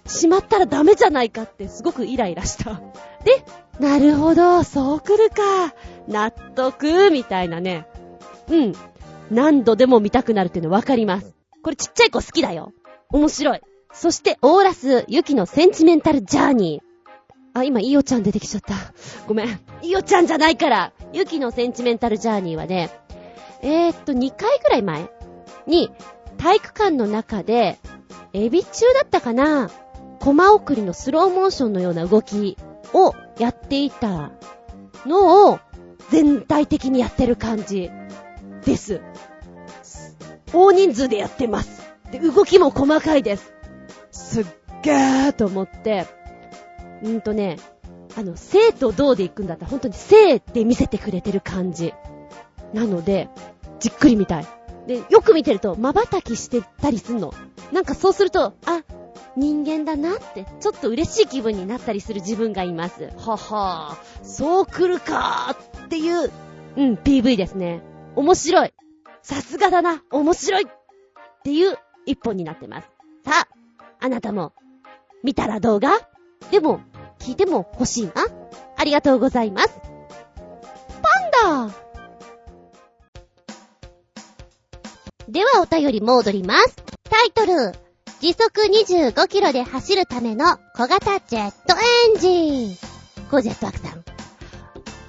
しまったらダメじゃないかってすごくイライラした。で、なるほど、そう来るか。納得、みたいなね。うん。何度でも見たくなるっていうのわかります。これちっちゃい子好きだよ。面白い。そして、オーラス、ユキのセンチメンタルジャーニー。あ、今、イオちゃん出てきちゃった。ごめん。イオちゃんじゃないから。ユキのセンチメンタルジャーニーはね、えー、っと、2回ぐらい前に、体育館の中で、エビ中だったかなコマ送りのスローモーションのような動きをやっていたのを全体的にやってる感じです。大人数でやってます。で、動きも細かいです。すっげーと思って、うんとね、あの、生と銅で行くんだったら本当に生で見せてくれてる感じ。なので、じっくり見たい。で、よく見てると、瞬きしてたりすんの。なんかそうすると、あ、人間だなって、ちょっと嬉しい気分になったりする自分がいます。ははそう来るかーっていう、うん、PV ですね。面白い。さすがだな。面白い。っていう一本になってます。さあ、あなたも、見たら動画でも、聞いても欲しいな。ありがとうございます。パンダではお便り戻ります。タイトル、時速25キロで走るための小型ジェットエンジン。コージェットワークさん。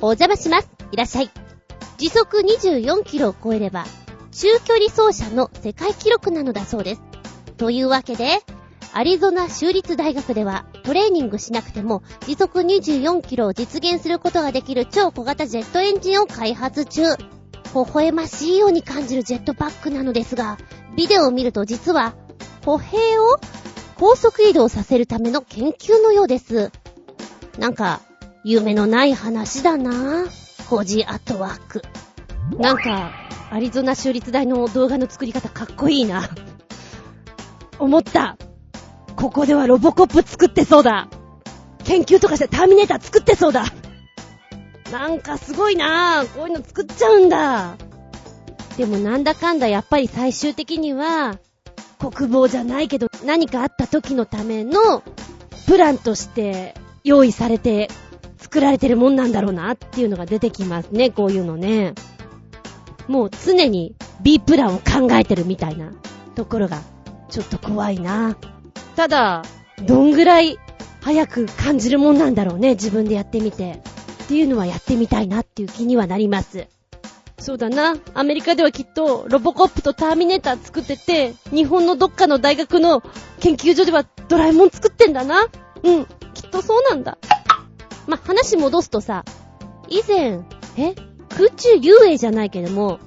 お邪魔します。いらっしゃい。時速24キロを超えれば、中距離走者の世界記録なのだそうです。というわけで、アリゾナ州立大学ではトレーニングしなくても時速24キロを実現することができる超小型ジェットエンジンを開発中。微笑ましいように感じるジェットパックなのですが、ビデオを見ると実は、歩兵を高速移動させるための研究のようです。なんか、夢のない話だなぁ。コジアットワーク。なんか、アリゾナ州立大の動画の作り方かっこいいな。思った。ここではロボコップ作ってそうだ。研究とかしてターミネーター作ってそうだ。なんかすごいなぁこういうの作っちゃうんだ。でもなんだかんだやっぱり最終的には、国防じゃないけど何かあった時のためのプランとして用意されて作られてるもんなんだろうなっていうのが出てきますね、こういうのね。もう常に B プランを考えてるみたいなところがちょっと怖いな。ただ、どんぐらい早く感じるもんなんだろうね、自分でやってみて。っていうのはやってみたいなっていう気にはなります。そうだな。アメリカではきっとロボコップとターミネーター作ってて、日本のどっかの大学の研究所ではドラえもん作ってんだな。うん。きっとそうなんだ。ま、話戻すとさ、以前、え？空中遊泳じゃないけども、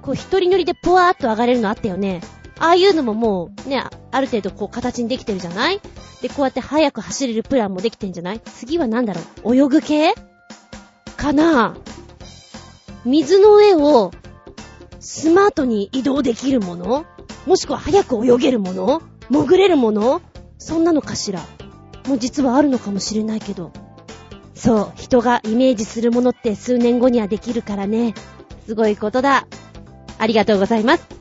こう一人乗りでぷわーっと上がれるのあったよね。ああいうのももう、ね、ある程度こう形にできてるじゃない？で、こうやって早く走れるプランもできてんじゃない？次はなんだろう？泳ぐ系？かな？水の上をスマートに移動できるもの？もしくは早く泳げるもの？潜れるもの？そんなのかしら？もう実はあるのかもしれないけど。そう、人がイメージするものって数年後にはできるからね。すごいことだ。ありがとうございます。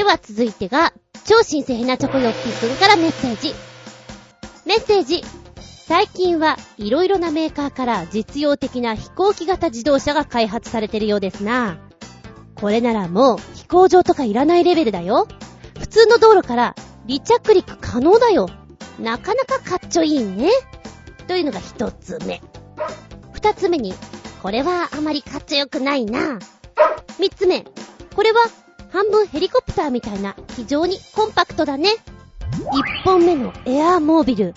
では続いてが、超新星ヘナチョコヨッピーくんからメッセージ。メッセージ。最近はいろいろなメーカーから実用的な飛行機型自動車が開発されてるようですな。これならもう飛行場とかいらないレベルだよ。普通の道路から離着陸可能だよ。なかなかかっちょいいね。というのが一つ目。二つ目に、これはあまりかっちょよくないな。三つ目、これは半分ヘリコプターみたいな非常にコンパクトだね。一本目のエアーモービル。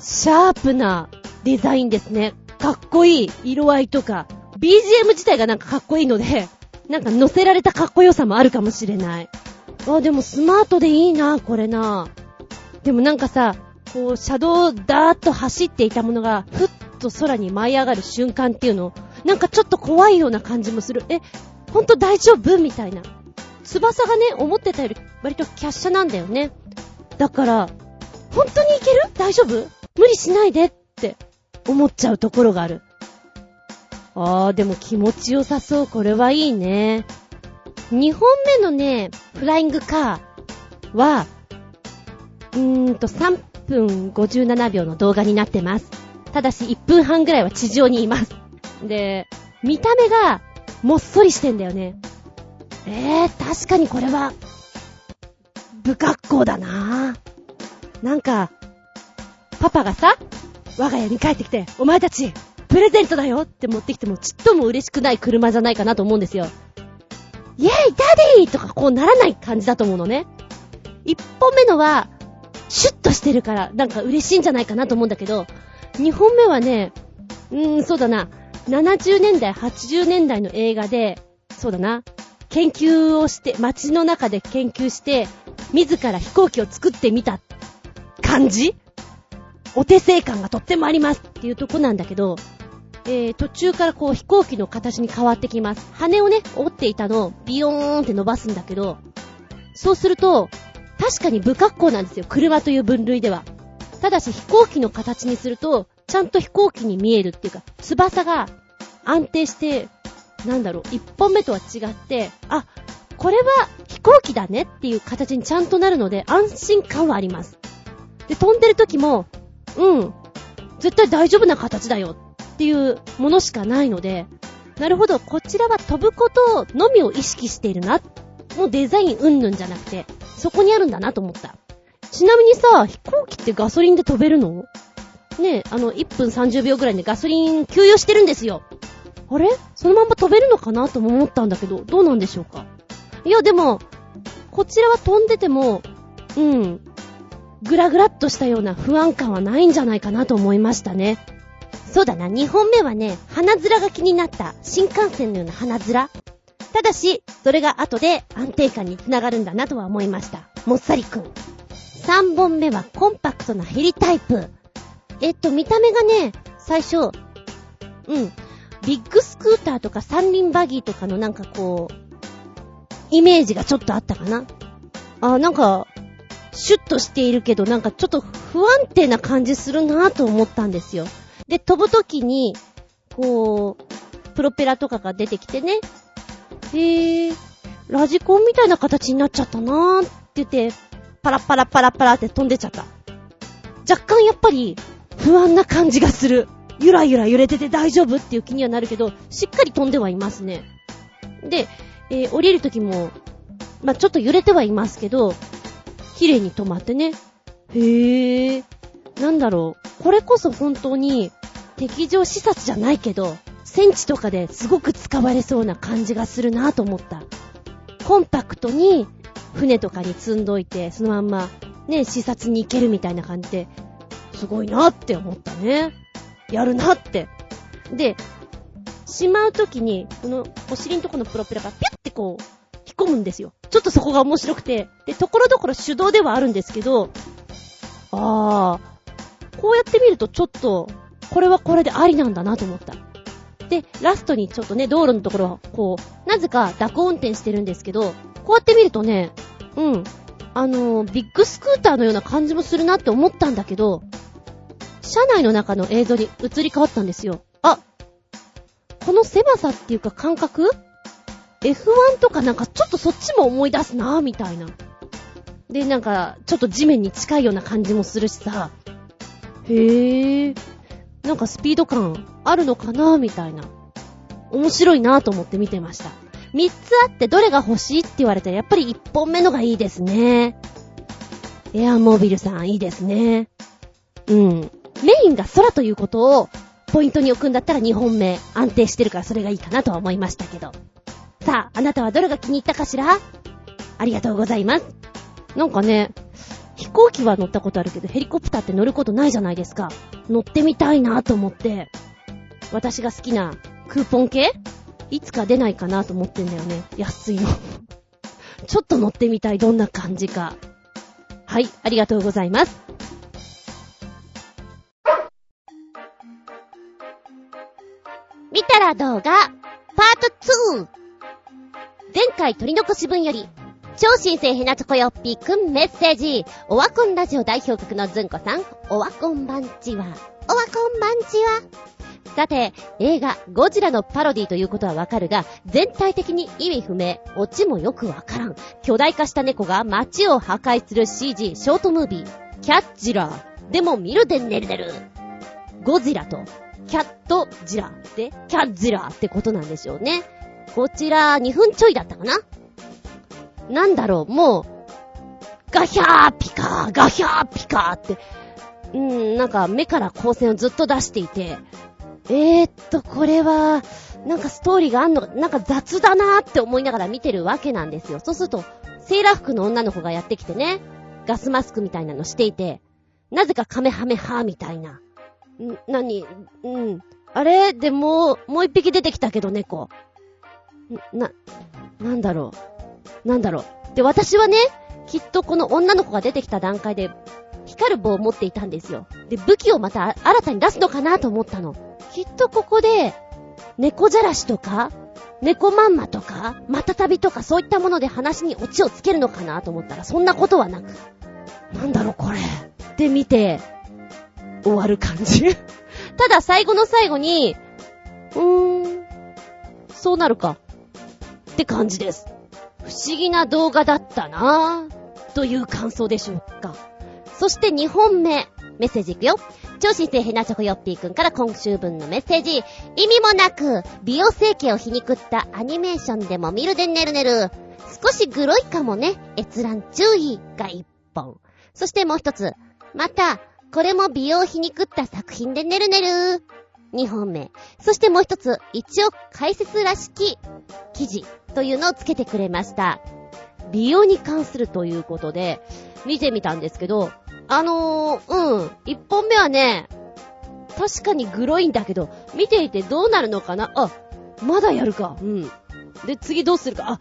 シャープなデザインですね。かっこいい色合いとか、BGM 自体がなんかかっこいいので、なんか乗せられたかっこよさもあるかもしれない。あ、でもスマートでいいな、これな。でもなんかさ、こう、車道をダーッと走っていたものが、ふっと空に舞い上がる瞬間っていうの、なんかちょっと怖いような感じもする。え、ほんと大丈夫？みたいな。翼がね、思ってたより割とキャッシャなんだよね。だから、本当にいける？大丈夫？無理しないでって思っちゃうところがある。あー、でも気持ちよさそう。これはいいね。2本目のね、フライングカーは、うーんと3分57秒の動画になってます。ただし1分半ぐらいは地上にいます。で、見た目がもっそりしてんだよね。えー、確かにこれは、不格好だななんか、パパがさ、我が家に帰ってきて、お前たち、プレゼントだよって持ってきてもちっとも嬉しくない車じゃないかなと思うんですよ。イェイダディとかこうならない感じだと思うのね。一本目のは、シュッとしてるから、なんか嬉しいんじゃないかなと思うんだけど、二本目はね、うーん、そうだな、70年代、80年代の映画で、そうだな、研究をして、街の中で研究して、自ら飛行機を作ってみた感じ？お手製感がとってもありますっていうとこなんだけど、えー、途中からこう飛行機の形に変わってきます。羽をね、折っていたのをビヨーンって伸ばすんだけど、そうすると、確かに不格好なんですよ。車という分類では。ただし飛行機の形にすると、ちゃんと飛行機に見えるっていうか、翼が安定して、なんだろう、一本目とは違って、あ、これは飛行機だねっていう形にちゃんとなるので、安心感はあります。で、飛んでる時も、うん、絶対大丈夫な形だよっていうものしかないので、なるほど、こちらは飛ぶことのみを意識しているな。もうデザインうんぬんじゃなくて、そこにあるんだなと思った。ちなみにさ、飛行機ってガソリンで飛べるの？ねえ、あの、1分30秒ぐらいでガソリン給油してるんですよ。あれ？そのまんま飛べるのかなとも思ったんだけど、どうなんでしょうか？いや、でも、こちらは飛んでても、うん、ぐらぐらっとしたような不安感はないんじゃないかなと思いましたね。そうだな、2本目はね、鼻面が気になった。新幹線のような鼻面。ただし、それが後で安定感につながるんだなとは思いました。もっさりくん。3本目はコンパクトなヘリタイプ。えっと、見た目がね、最初、うん、ビッグスクーターとか三輪バギーとかのなんかこう、イメージがちょっとあったかな？あ、なんか、シュッとしているけど、なんかちょっと不安定な感じするなぁと思ったんですよ。で、飛ぶときに、こう、プロペラとかが出てきてね、へー、ラジコンみたいな形になっちゃったなーって言って、パラパラパラパラって飛んでちゃった。若干やっぱり、不安な感じがする。ゆらゆら揺れてて大丈夫っていう気にはなるけど、しっかり飛んではいますね。で、えー降りるときも、まあ、ちょっと揺れてはいますけど、綺麗に止まってね。へー。なんだろう。これこそ本当に、敵情視察じゃないけど、戦地とかですごく使われそうな感じがするなぁと思った。コンパクトに、船とかに積んどいて、そのまんま、ね、視察に行けるみたいな感じで、すごいなって思ったね。やるなって。で、しまうときに、このお尻のとこのプロペラがピュッてこう、引っ込むんですよ。ちょっとそこが面白くて。で、ところどころ手動ではあるんですけど、あー、こうやって見るとちょっと、これはこれでありなんだなと思った。で、ラストにちょっとね、道路のところは、こう、なぜか蛇行運転してるんですけど、こうやって見るとね、うん、あのービッグスクーターのような感じもするなって思ったんだけど、車内の中の映像に移り変わったんですよ。あ、この狭さっていうか感覚 ?F1 とかなんかちょっとそっちも思い出すなぁ、みたいな。で、なんか、ちょっと地面に近いような感じもするしさ。へぇー。なんかスピード感あるのかなぁ、みたいな。面白いなぁと思って見てました。三つあってどれが欲しいって言われたらやっぱり一本目のがいいですね。エアモービルさんいいですね。うん。メインが空ということをポイントに置くんだったら2本目安定してるからそれがいいかなとは思いましたけど。さあ、あなたはどれが気に入ったかしら？ありがとうございます。なんかね、飛行機は乗ったことあるけどヘリコプターって乗ることないじゃないですか。乗ってみたいなと思って、私が好きなクーポン系？いつか出ないかなと思ってんだよね。安いの。ちょっと乗ってみたい。どんな感じか。はい、ありがとうございます。見たら動画、パート 2! 前回取り残し分より、超新星ヘナチョコヨッピーくんメッセージ。オワコンラジオ代表格のズンコさん、オワコンバンチは、オワコンバンチは？さて、映画、ゴジラのパロディということはわかるが、全体的に意味不明、オチもよくわからん。巨大化した猫が街を破壊する CG ショートムービー、キャッジラー。でも見るでねるねる。ゴジラと、キャットジラって、キャッジラーってことなんでしょうね。こちら、2分ちょいだったかななんだろう、もう、ガヒャーピカー、ガヒャーピカーって、うん、なんか目から光線をずっと出していて、えーっと、これは、なんかストーリーがあんの、なんか雑だなーって思いながら見てるわけなんですよ。そうすると、セーラー服の女の子がやってきてね、ガスマスクみたいなのしていて、なぜかカメハメハーみたいな。ん、なに、うん。あれ？でも、もう一匹出てきたけど、猫。な、なんだろう？なんだろう？で、私はね、きっとこの女の子が出てきた段階で、光る棒を持っていたんですよ。で、武器をまた新たに出すのかなと思ったの。きっとここで、猫じゃらしとか、猫まんまとか、またたびとかそういったもので話にオチをつけるのかなと思ったら、そんなことはなく。なんだろうこれ。って見て、終わる感じ。ただ最後の最後に、うーん、そうなるか。って感じです。不思議な動画だったなぁ、という感想でしょうか。そして2本目、メッセージいくよ。超新星ヘナチョコヨッピーくんから今週分のメッセージ。意味もなく、美容整形を皮肉ったアニメーションでも見るでねるねる。少しグロいかもね。閲覧注意が1本。そしてもう一つ。また、これも美容皮肉った作品でねるねる。2本目。そしてもう一つ、一応解説らしき記事というのをつけてくれました。美容に関するということで、見てみたんですけど、あのー、うん、一本目はね、確かにグロいんだけど、見ていてどうなるのかな？あ、まだやるか。うん。で、次どうするか？あ、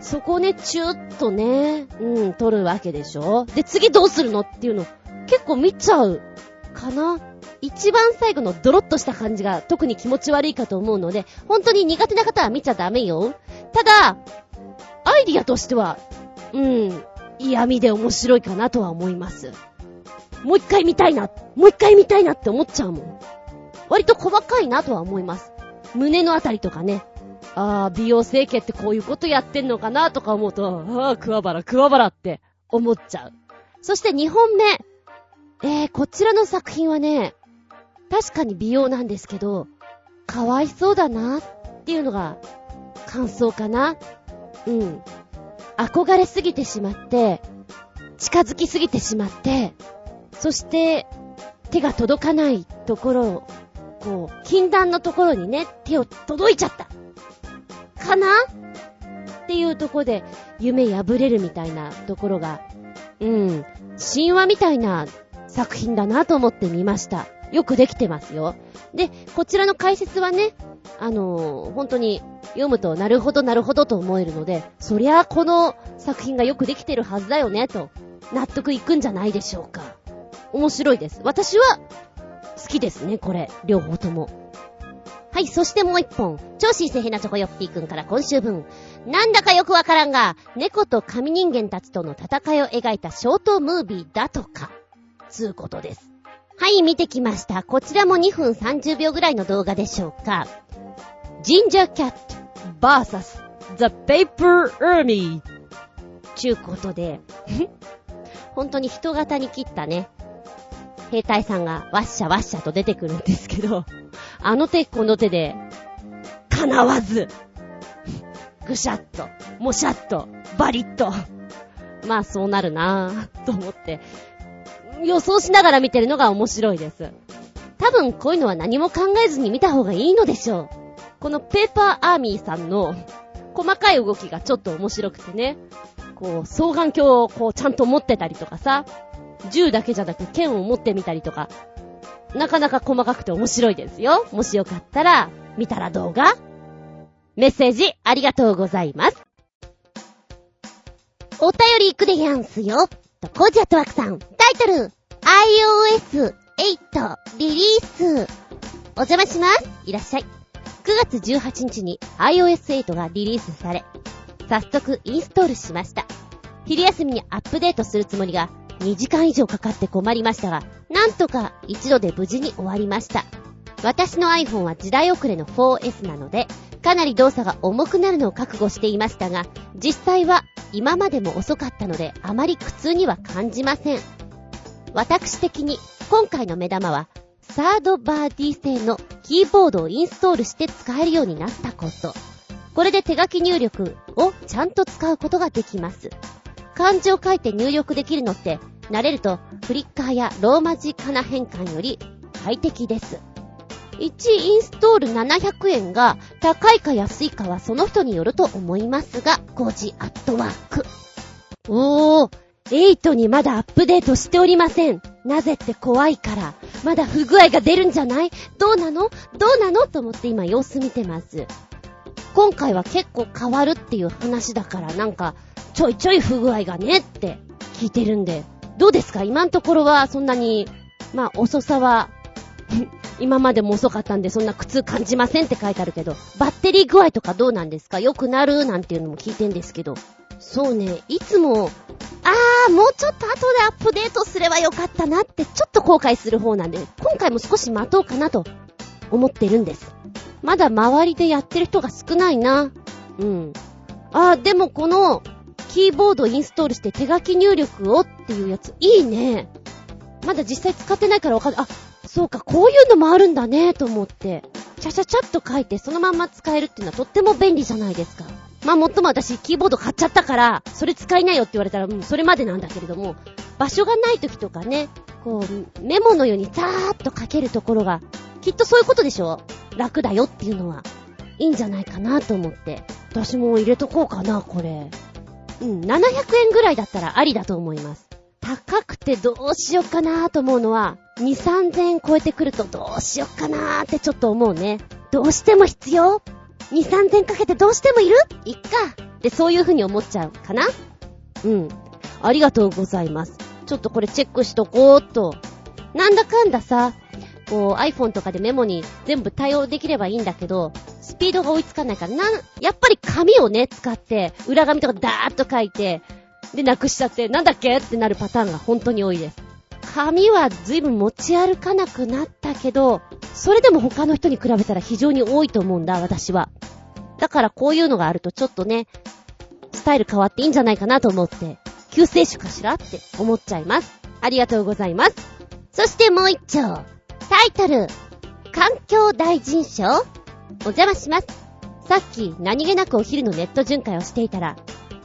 そこね、チューッとね、うん、撮るわけでしょで、次どうするの？っていうの、結構見ちゃう、かな一番最後のドロッとした感じが特に気持ち悪いかと思うので、本当に苦手な方は見ちゃダメよ。ただ、アイディアとしては、うん、嫌味で面白いかなとは思います。もう一回見たいな、もう一回見たいなって思っちゃうもん。割と細かいなとは思います。胸のあたりとかね。ああ、美容整形ってこういうことやってんのかなとか思うと、ああ、桑原、桑原って思っちゃう。そして2本目。えー、こちらの作品はね、確かに美容なんですけど、かわいそうだなっていうのが感想かな。うん。憧れすぎてしまって、近づきすぎてしまって、そして、手が届かないところを、こう、禁断のところにね、手を届いちゃった。かな？っていうとこで、夢破れるみたいなところが、うん、神話みたいな作品だなと思って見ました。よくできてますよ。で、こちらの解説はね、あのー、本当に読むとなるほどなるほどと思えるので、そりゃあこの作品がよくできてるはずだよね、と納得いくんじゃないでしょうか。面白いです。私は、好きですね、これ。両方とも。はい、そしてもう一本。超新星ヘナチョコヨッピーくんから今週分。なんだかよくわからんが、猫と神人間たちとの戦いを描いたショートムービーだとか。つうことです。はい、見てきました。こちらも2分30秒ぐらいの動画でしょうか。ジンジャーキャット vs The Paper Army ちゅうことで 本当に人型に切ったね、兵隊さんがワッシャワッシャと出てくるんですけど、あの手この手で、叶わず、ぐしゃっと、もしゃっと、バリッと。まあそうなるなぁ、と思って、予想しながら見てるのが面白いです。多分こういうのは何も考えずに見た方がいいのでしょう。このペーパーアーミーさんの細かい動きがちょっと面白くてね。こう、双眼鏡をこうちゃんと持ってたりとかさ、銃だけじゃなく剣を持ってみたりとか、なかなか細かくて面白いですよ。もしよかったら、見たら動画メッセージありがとうございます。お便り行くでやんすよ。と、コージアットワークさん。タイトル、iOS8 リリース。お邪魔します。いらっしゃい。9月18日に iOS8 がリリースされ、早速インストールしました。昼休みにアップデートするつもりが2時間以上かかって困りましたが、なんとか一度で無事に終わりました。私の iPhone は時代遅れの 4S なので、かなり動作が重くなるのを覚悟していましたが、実際は今までも遅かったので、あまり苦痛には感じません。私的に今回の目玉は、サードバーディー製のキーボードをインストールして使えるようになったこと。これで手書き入力をちゃんと使うことができます。漢字を書いて入力できるのって、慣れるとフリッカーやローマ字仮名変換より快適です。1インストール700円が高いか安いかはその人によると思いますが、5時アットワーク。おー、8にまだアップデートしておりません。なぜって怖いから。まだ不具合が出るんじゃない？どうなの？どうなの？と思って今様子見てます。今回は結構変わるっていう話だからなんか、ちょいちょい不具合がねって聞いてるんで、どうですか？今のところはそんなに、まあ遅さは 今までも遅かったんでそんな苦痛感じませんって書いてあるけど、バッテリー具合とかどうなんですか？良くなる？なんていうのも聞いてんですけど。そうね、いつも、あー、もうちょっと後でアップデートすればよかったなってちょっと後悔する方なんで、今回も少し待とうかなと思ってるんです。まだ周りでやってる人が少ないな。うん。あー、でもこの、キーボードインストールして手書き入力をっていうやつ、いいね。まだ実際使ってないからわかんない。あ、そうか、こういうのもあるんだね、と思って。ちゃちゃちゃっと書いてそのまんま使えるっていうのはとっても便利じゃないですか。まあ、もっとも私、キーボード買っちゃったから、それ使いなよって言われたら、う、それまでなんだけれども、場所がない時とかね、こう、メモのようにザーッと書けるところが、きっとそういうことでしょ？楽だよっていうのは、いいんじゃないかなと思って。私も入れとこうかな、これ。うん、700円ぐらいだったらありだと思います。高くてどうしよっかなと思うのは、2、3000円超えてくるとどうしよっかなってちょっと思うね。どうしても必要？2,3千かけてどうしてもいる？いっかってそういう風に思っちゃうかな？うん。ありがとうございます。ちょっとこれチェックしとこうっと。なんだかんださ、こう iPhone とかでメモに全部対応できればいいんだけど、スピードが追いつかないから、な、やっぱり紙をね、使って、裏紙とかダーッと書いて、で、なくしちゃって、なんだっけ？ってなるパターンが本当に多いです。紙は随分持ち歩かなくなったけど、それでも他の人に比べたら非常に多いと思うんだ、私は。だからこういうのがあるとちょっとね、スタイル変わっていいんじゃないかなと思って、救世主かしらって思っちゃいます。ありがとうございます。そしてもう一丁。タイトル、環境大臣賞お邪魔します。さっき何気なくお昼のネット巡回をしていたら、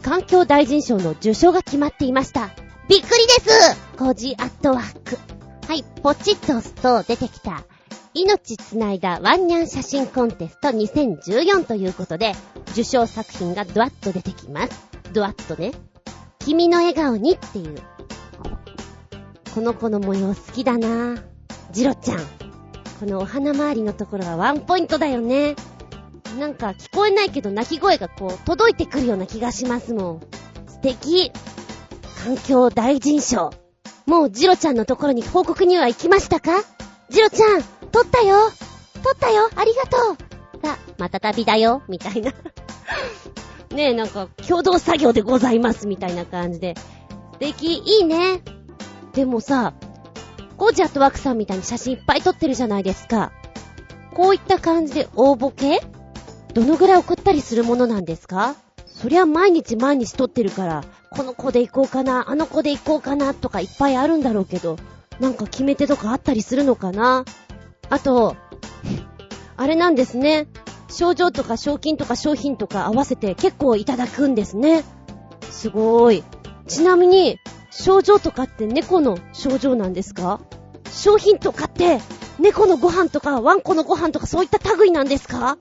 環境大臣賞の受賞が決まっていました。びっくりですコジアットワーク。はい、ポチッと押すと出てきた。命つないだワンニャン写真コンテスト2014ということで、受賞作品がドワッと出てきます。ドワッとね。君の笑顔にっていう。この子の模様好きだなジロちゃん。このお花周りのところがワンポイントだよね。なんか聞こえないけど泣き声がこう届いてくるような気がしますもん。素敵。環境大臣賞。もうジロちゃんのところに報告には行きましたか？ジロちゃん、撮ったよ撮ったよありがとうさあ、また旅だよみたいな。ねえ、なんか、共同作業でございますみたいな感じで。素敵、いいね。でもさ、コージアットワークさんみたいに写真いっぱい撮ってるじゃないですか。こういった感じで応募系どのぐらい送ったりするものなんですか？そりゃ毎日毎日撮ってるから、この子で行こうかな、あの子で行こうかなとかいっぱいあるんだろうけど、なんか決め手とかあったりするのかな？あと、あれなんですね。賞状とか賞金とか商品とか合わせて結構いただくんですね。すごーい。ちなみに、賞状とかって猫の賞状なんですか？商品とかって猫のご飯とかワンコのご飯とかそういった類なんですか？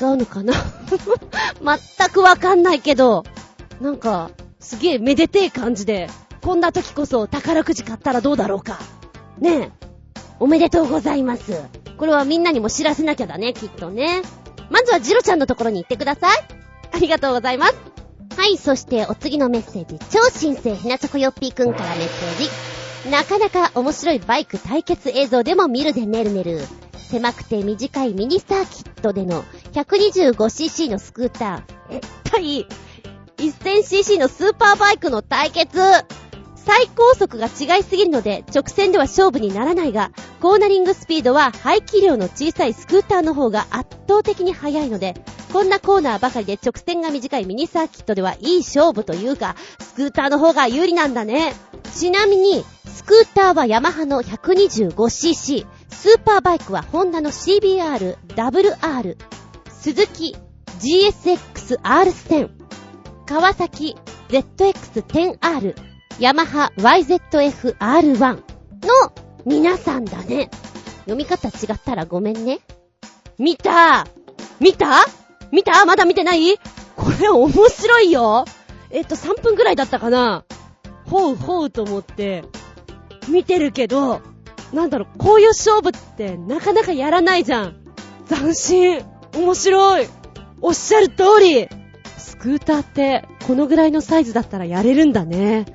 違うのかな？全くわかんないけど、なんか、すげえめでてえ感じで、こんな時こそ宝くじ買ったらどうだろうか。ねえ。おめでとうございます。これはみんなにも知らせなきゃだね、きっとね。まずはジロちゃんのところに行ってください。ありがとうございます。はい、そしてお次のメッセージ。超新星ひなちょこよっぴーくんからメッセージ。なかなか面白いバイク対決映像でも見るでねるねる。狭くて短いミニサーキットでの 125cc のスクーター。対 1000cc のスーパーバイクの対決。最高速が違いすぎるので直線では勝負にならないが、コーナリングスピードは排気量の小さいスクーターの方が圧倒的に速いので、こんなコーナーばかりで直線が短いミニサーキットではいい勝負というか、スクーターの方が有利なんだね。ちなみに、スクーターはヤマハの 125cc、スーパーバイクはホンダの CBR、WR、鈴木 GSX-R1000、川崎 ZX-10R、ヤマハ YZF-R1 の皆さんだね。読み方違ったらごめんね。見た？見た？見た？まだ見てない？これ面白いよ。えっと、3分くらいだったかな。ほうほうと思って、見てるけど、なんだろう、こういう勝負ってなかなかやらないじゃん。斬新。面白い。おっしゃる通り。クーターって、このぐらいのサイズだったらやれるんだね。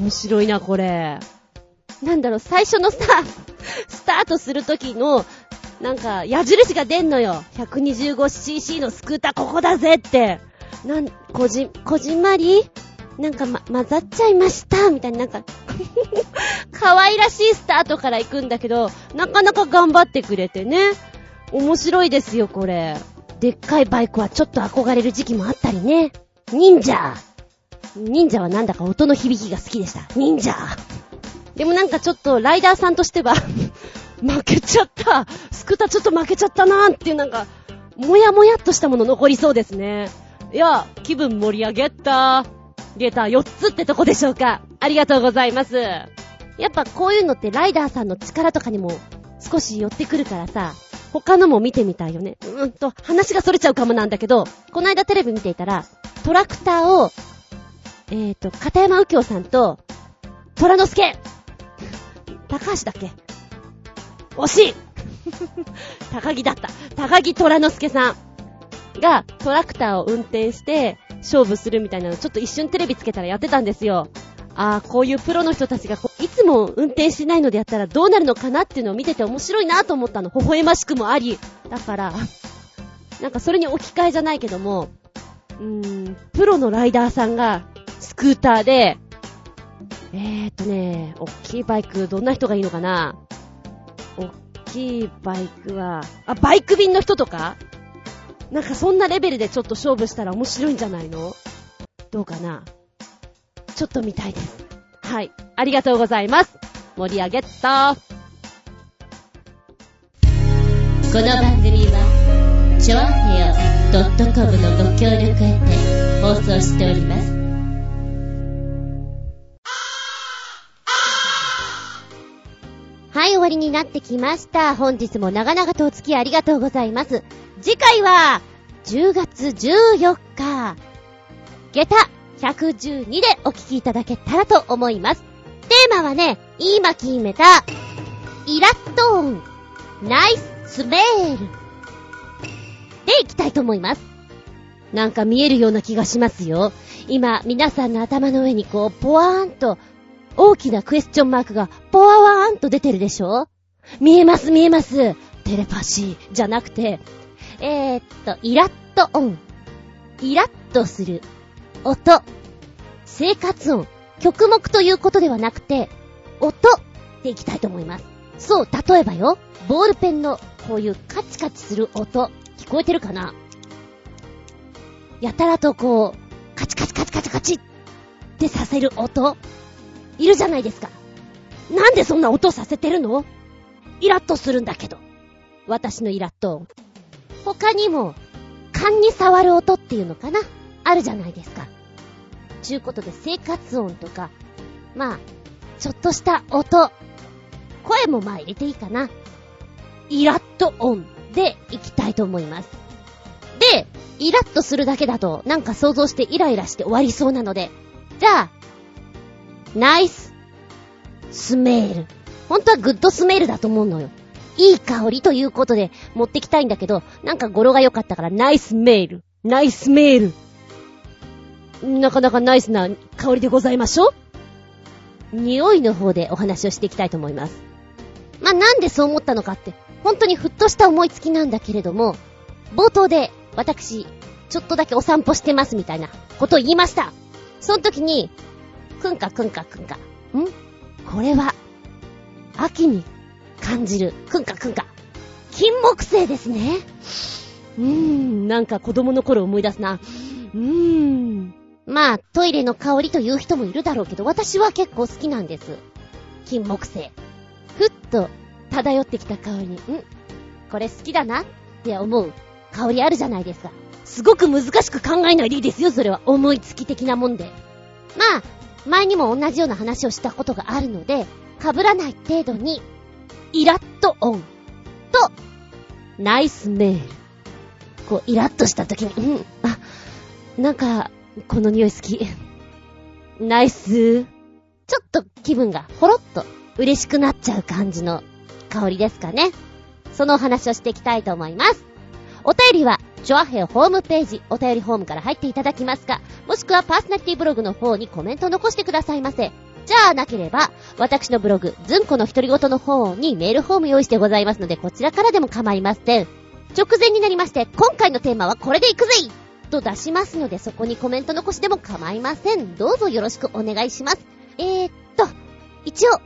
面白いな、これ。なんだろう、最初のさ、スタートするときの、なんか、矢印が出んのよ。125cc のスクーターここだぜって。なん、こじ、こじんまり？なんかま、混ざっちゃいましたみたいな、なんか、可愛らしいスタートから行くんだけど、なかなか頑張ってくれてね。面白いですよ、これ。でっかいバイクはちょっと憧れる時期もあったりね。忍者忍者はなんだか音の響きが好きでした。忍者でもなんかちょっとライダーさんとしては 負けちゃった。スクーターちょっと負けちゃったなーっていうなんか、もやもやっとしたもの残りそうですね。いや、気分盛り上げた。ゲーター4つってとこでしょうか。ありがとうございます。やっぱこういうのってライダーさんの力とかにも少し寄ってくるからさ、他のも見てみたいよね。うんと、話が逸れちゃうかもなんだけど、この間テレビ見ていたら、トラクターを、えーと、片山右京さんと、虎之助高橋だっけ？惜しい 高木だった。高木虎之助さんがトラクターを運転して勝負するみたいなのちょっと一瞬テレビつけたらやってたんですよ。ああ、こういうプロの人たちがいつも運転しないのでやったらどうなるのかなっていうのを見てて面白いなと思ったの。微笑ましくもあり。だから、なんかそれに置き換えじゃないけども、うーん、プロのライダーさんがスクーターで、えーとね、おっきいバイク、どんな人がいいのかな？おっきいバイクは、あ、バイク便の人とか？なんかそんなレベルでちょっと勝負したら面白いんじゃないの？どうかな？ちょっと見たいです。はい。ありがとうございます。盛り上げたこの番組は、ちょあへよ .com のご協力へて放送しております。はい、終わりになってきました。本日も長々とお付き合いありがとうございます。次回は、10月14日、下駄112でお聞きいただけたらと思います。テーマはね、今決めた、イラット音、ナイススメール。でいきたいと思います。なんか見えるような気がしますよ。今、皆さんの頭の上にこう、ポワーンと、大きなクエスチョンマークが、ポワワーンと出てるでしょ見えます見えます。テレパシーじゃなくて、えー、っと、イラット音。イラッとする音、生活音、曲目ということではなくて、音でいきたいと思います。そう、例えばよ、ボールペンのこういうカチカチする音、聞こえてるかな？やたらとこう、カチカチカチカチカチってさせる音、いるじゃないですか。なんでそんな音させてるの？イラッとするんだけど。私のイラッと音。他にも、勘に触る音っていうのかな？あるじゃないですか。ちゅうことで生活音とか、まあ、ちょっとした音、声もまあ入れていいかな。イラッと音でいきたいと思います。で、イラッとするだけだとなんか想像してイライラして終わりそうなので、じゃあ、ナイススメール。本当はグッドスメールだと思うのよ。いい香りということで持ってきたいんだけど、なんか語呂が良かったからナイスメール。ナイスメール。なかなかナイスな香りでございましょ匂いの方でお話をしていきたいと思います。まあ、なんでそう思ったのかって、本当にふっとした思いつきなんだけれども、冒頭で私、ちょっとだけお散歩してますみたいなことを言いました。その時に、くんかくんかくんか。ん？これは、秋に感じる、くんかくんか。金木犀ですね。うーん、なんか子供の頃思い出すな。うーん。まあ、トイレの香りという人もいるだろうけど、私は結構好きなんです。金木犀。ふっと漂ってきた香りに、ん？これ好きだなって思う香りあるじゃないですか。すごく難しく考えないでいいですよ、それは。思いつき的なもんで。まあ、前にも同じような話をしたことがあるので、被らない程度に、イラッと音と、ナイスメール。こう、イラッとした時に、うん、あ、なんか、この匂い好き。ナイス。ちょっと気分がほろっと嬉しくなっちゃう感じの香りですかね。そのお話をしていきたいと思います。お便りは、チョアヘホームページ、お便りホームから入っていただきますか、もしくはパーソナリティブログの方にコメントを残してくださいませ。じゃあなければ、私のブログ、ズンコの独り言の方にメールフォーム用意してございますので、こちらからでも構いません。直前になりまして、今回のテーマはこれでいくぜと出しますので、そこにコメント残しでも構いません。どうぞよろしくお願いします。えー、っと、一応、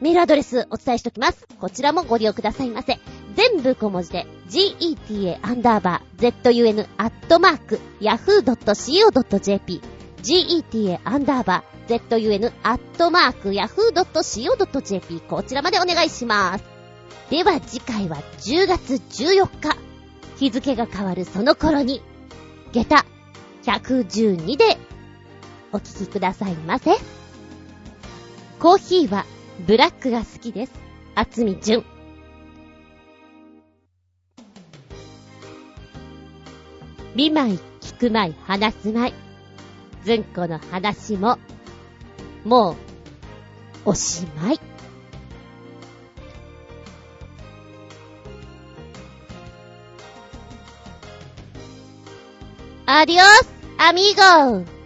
メールアドレスお伝えしときます。こちらもご利用くださいませ。全部小文字で、geta__zun__yahoo.co.jp geta__zun__yahoo.co.jp こちらまでお願いします。では次回は10月14日。日付が変わるその頃に、下駄112でお聞きくださいませ。コーヒーはブラックが好きです。厚み純。見舞い、聞く舞い、話す舞い。ずんこの話も、もう、おしまい。アディオス、アミーゴ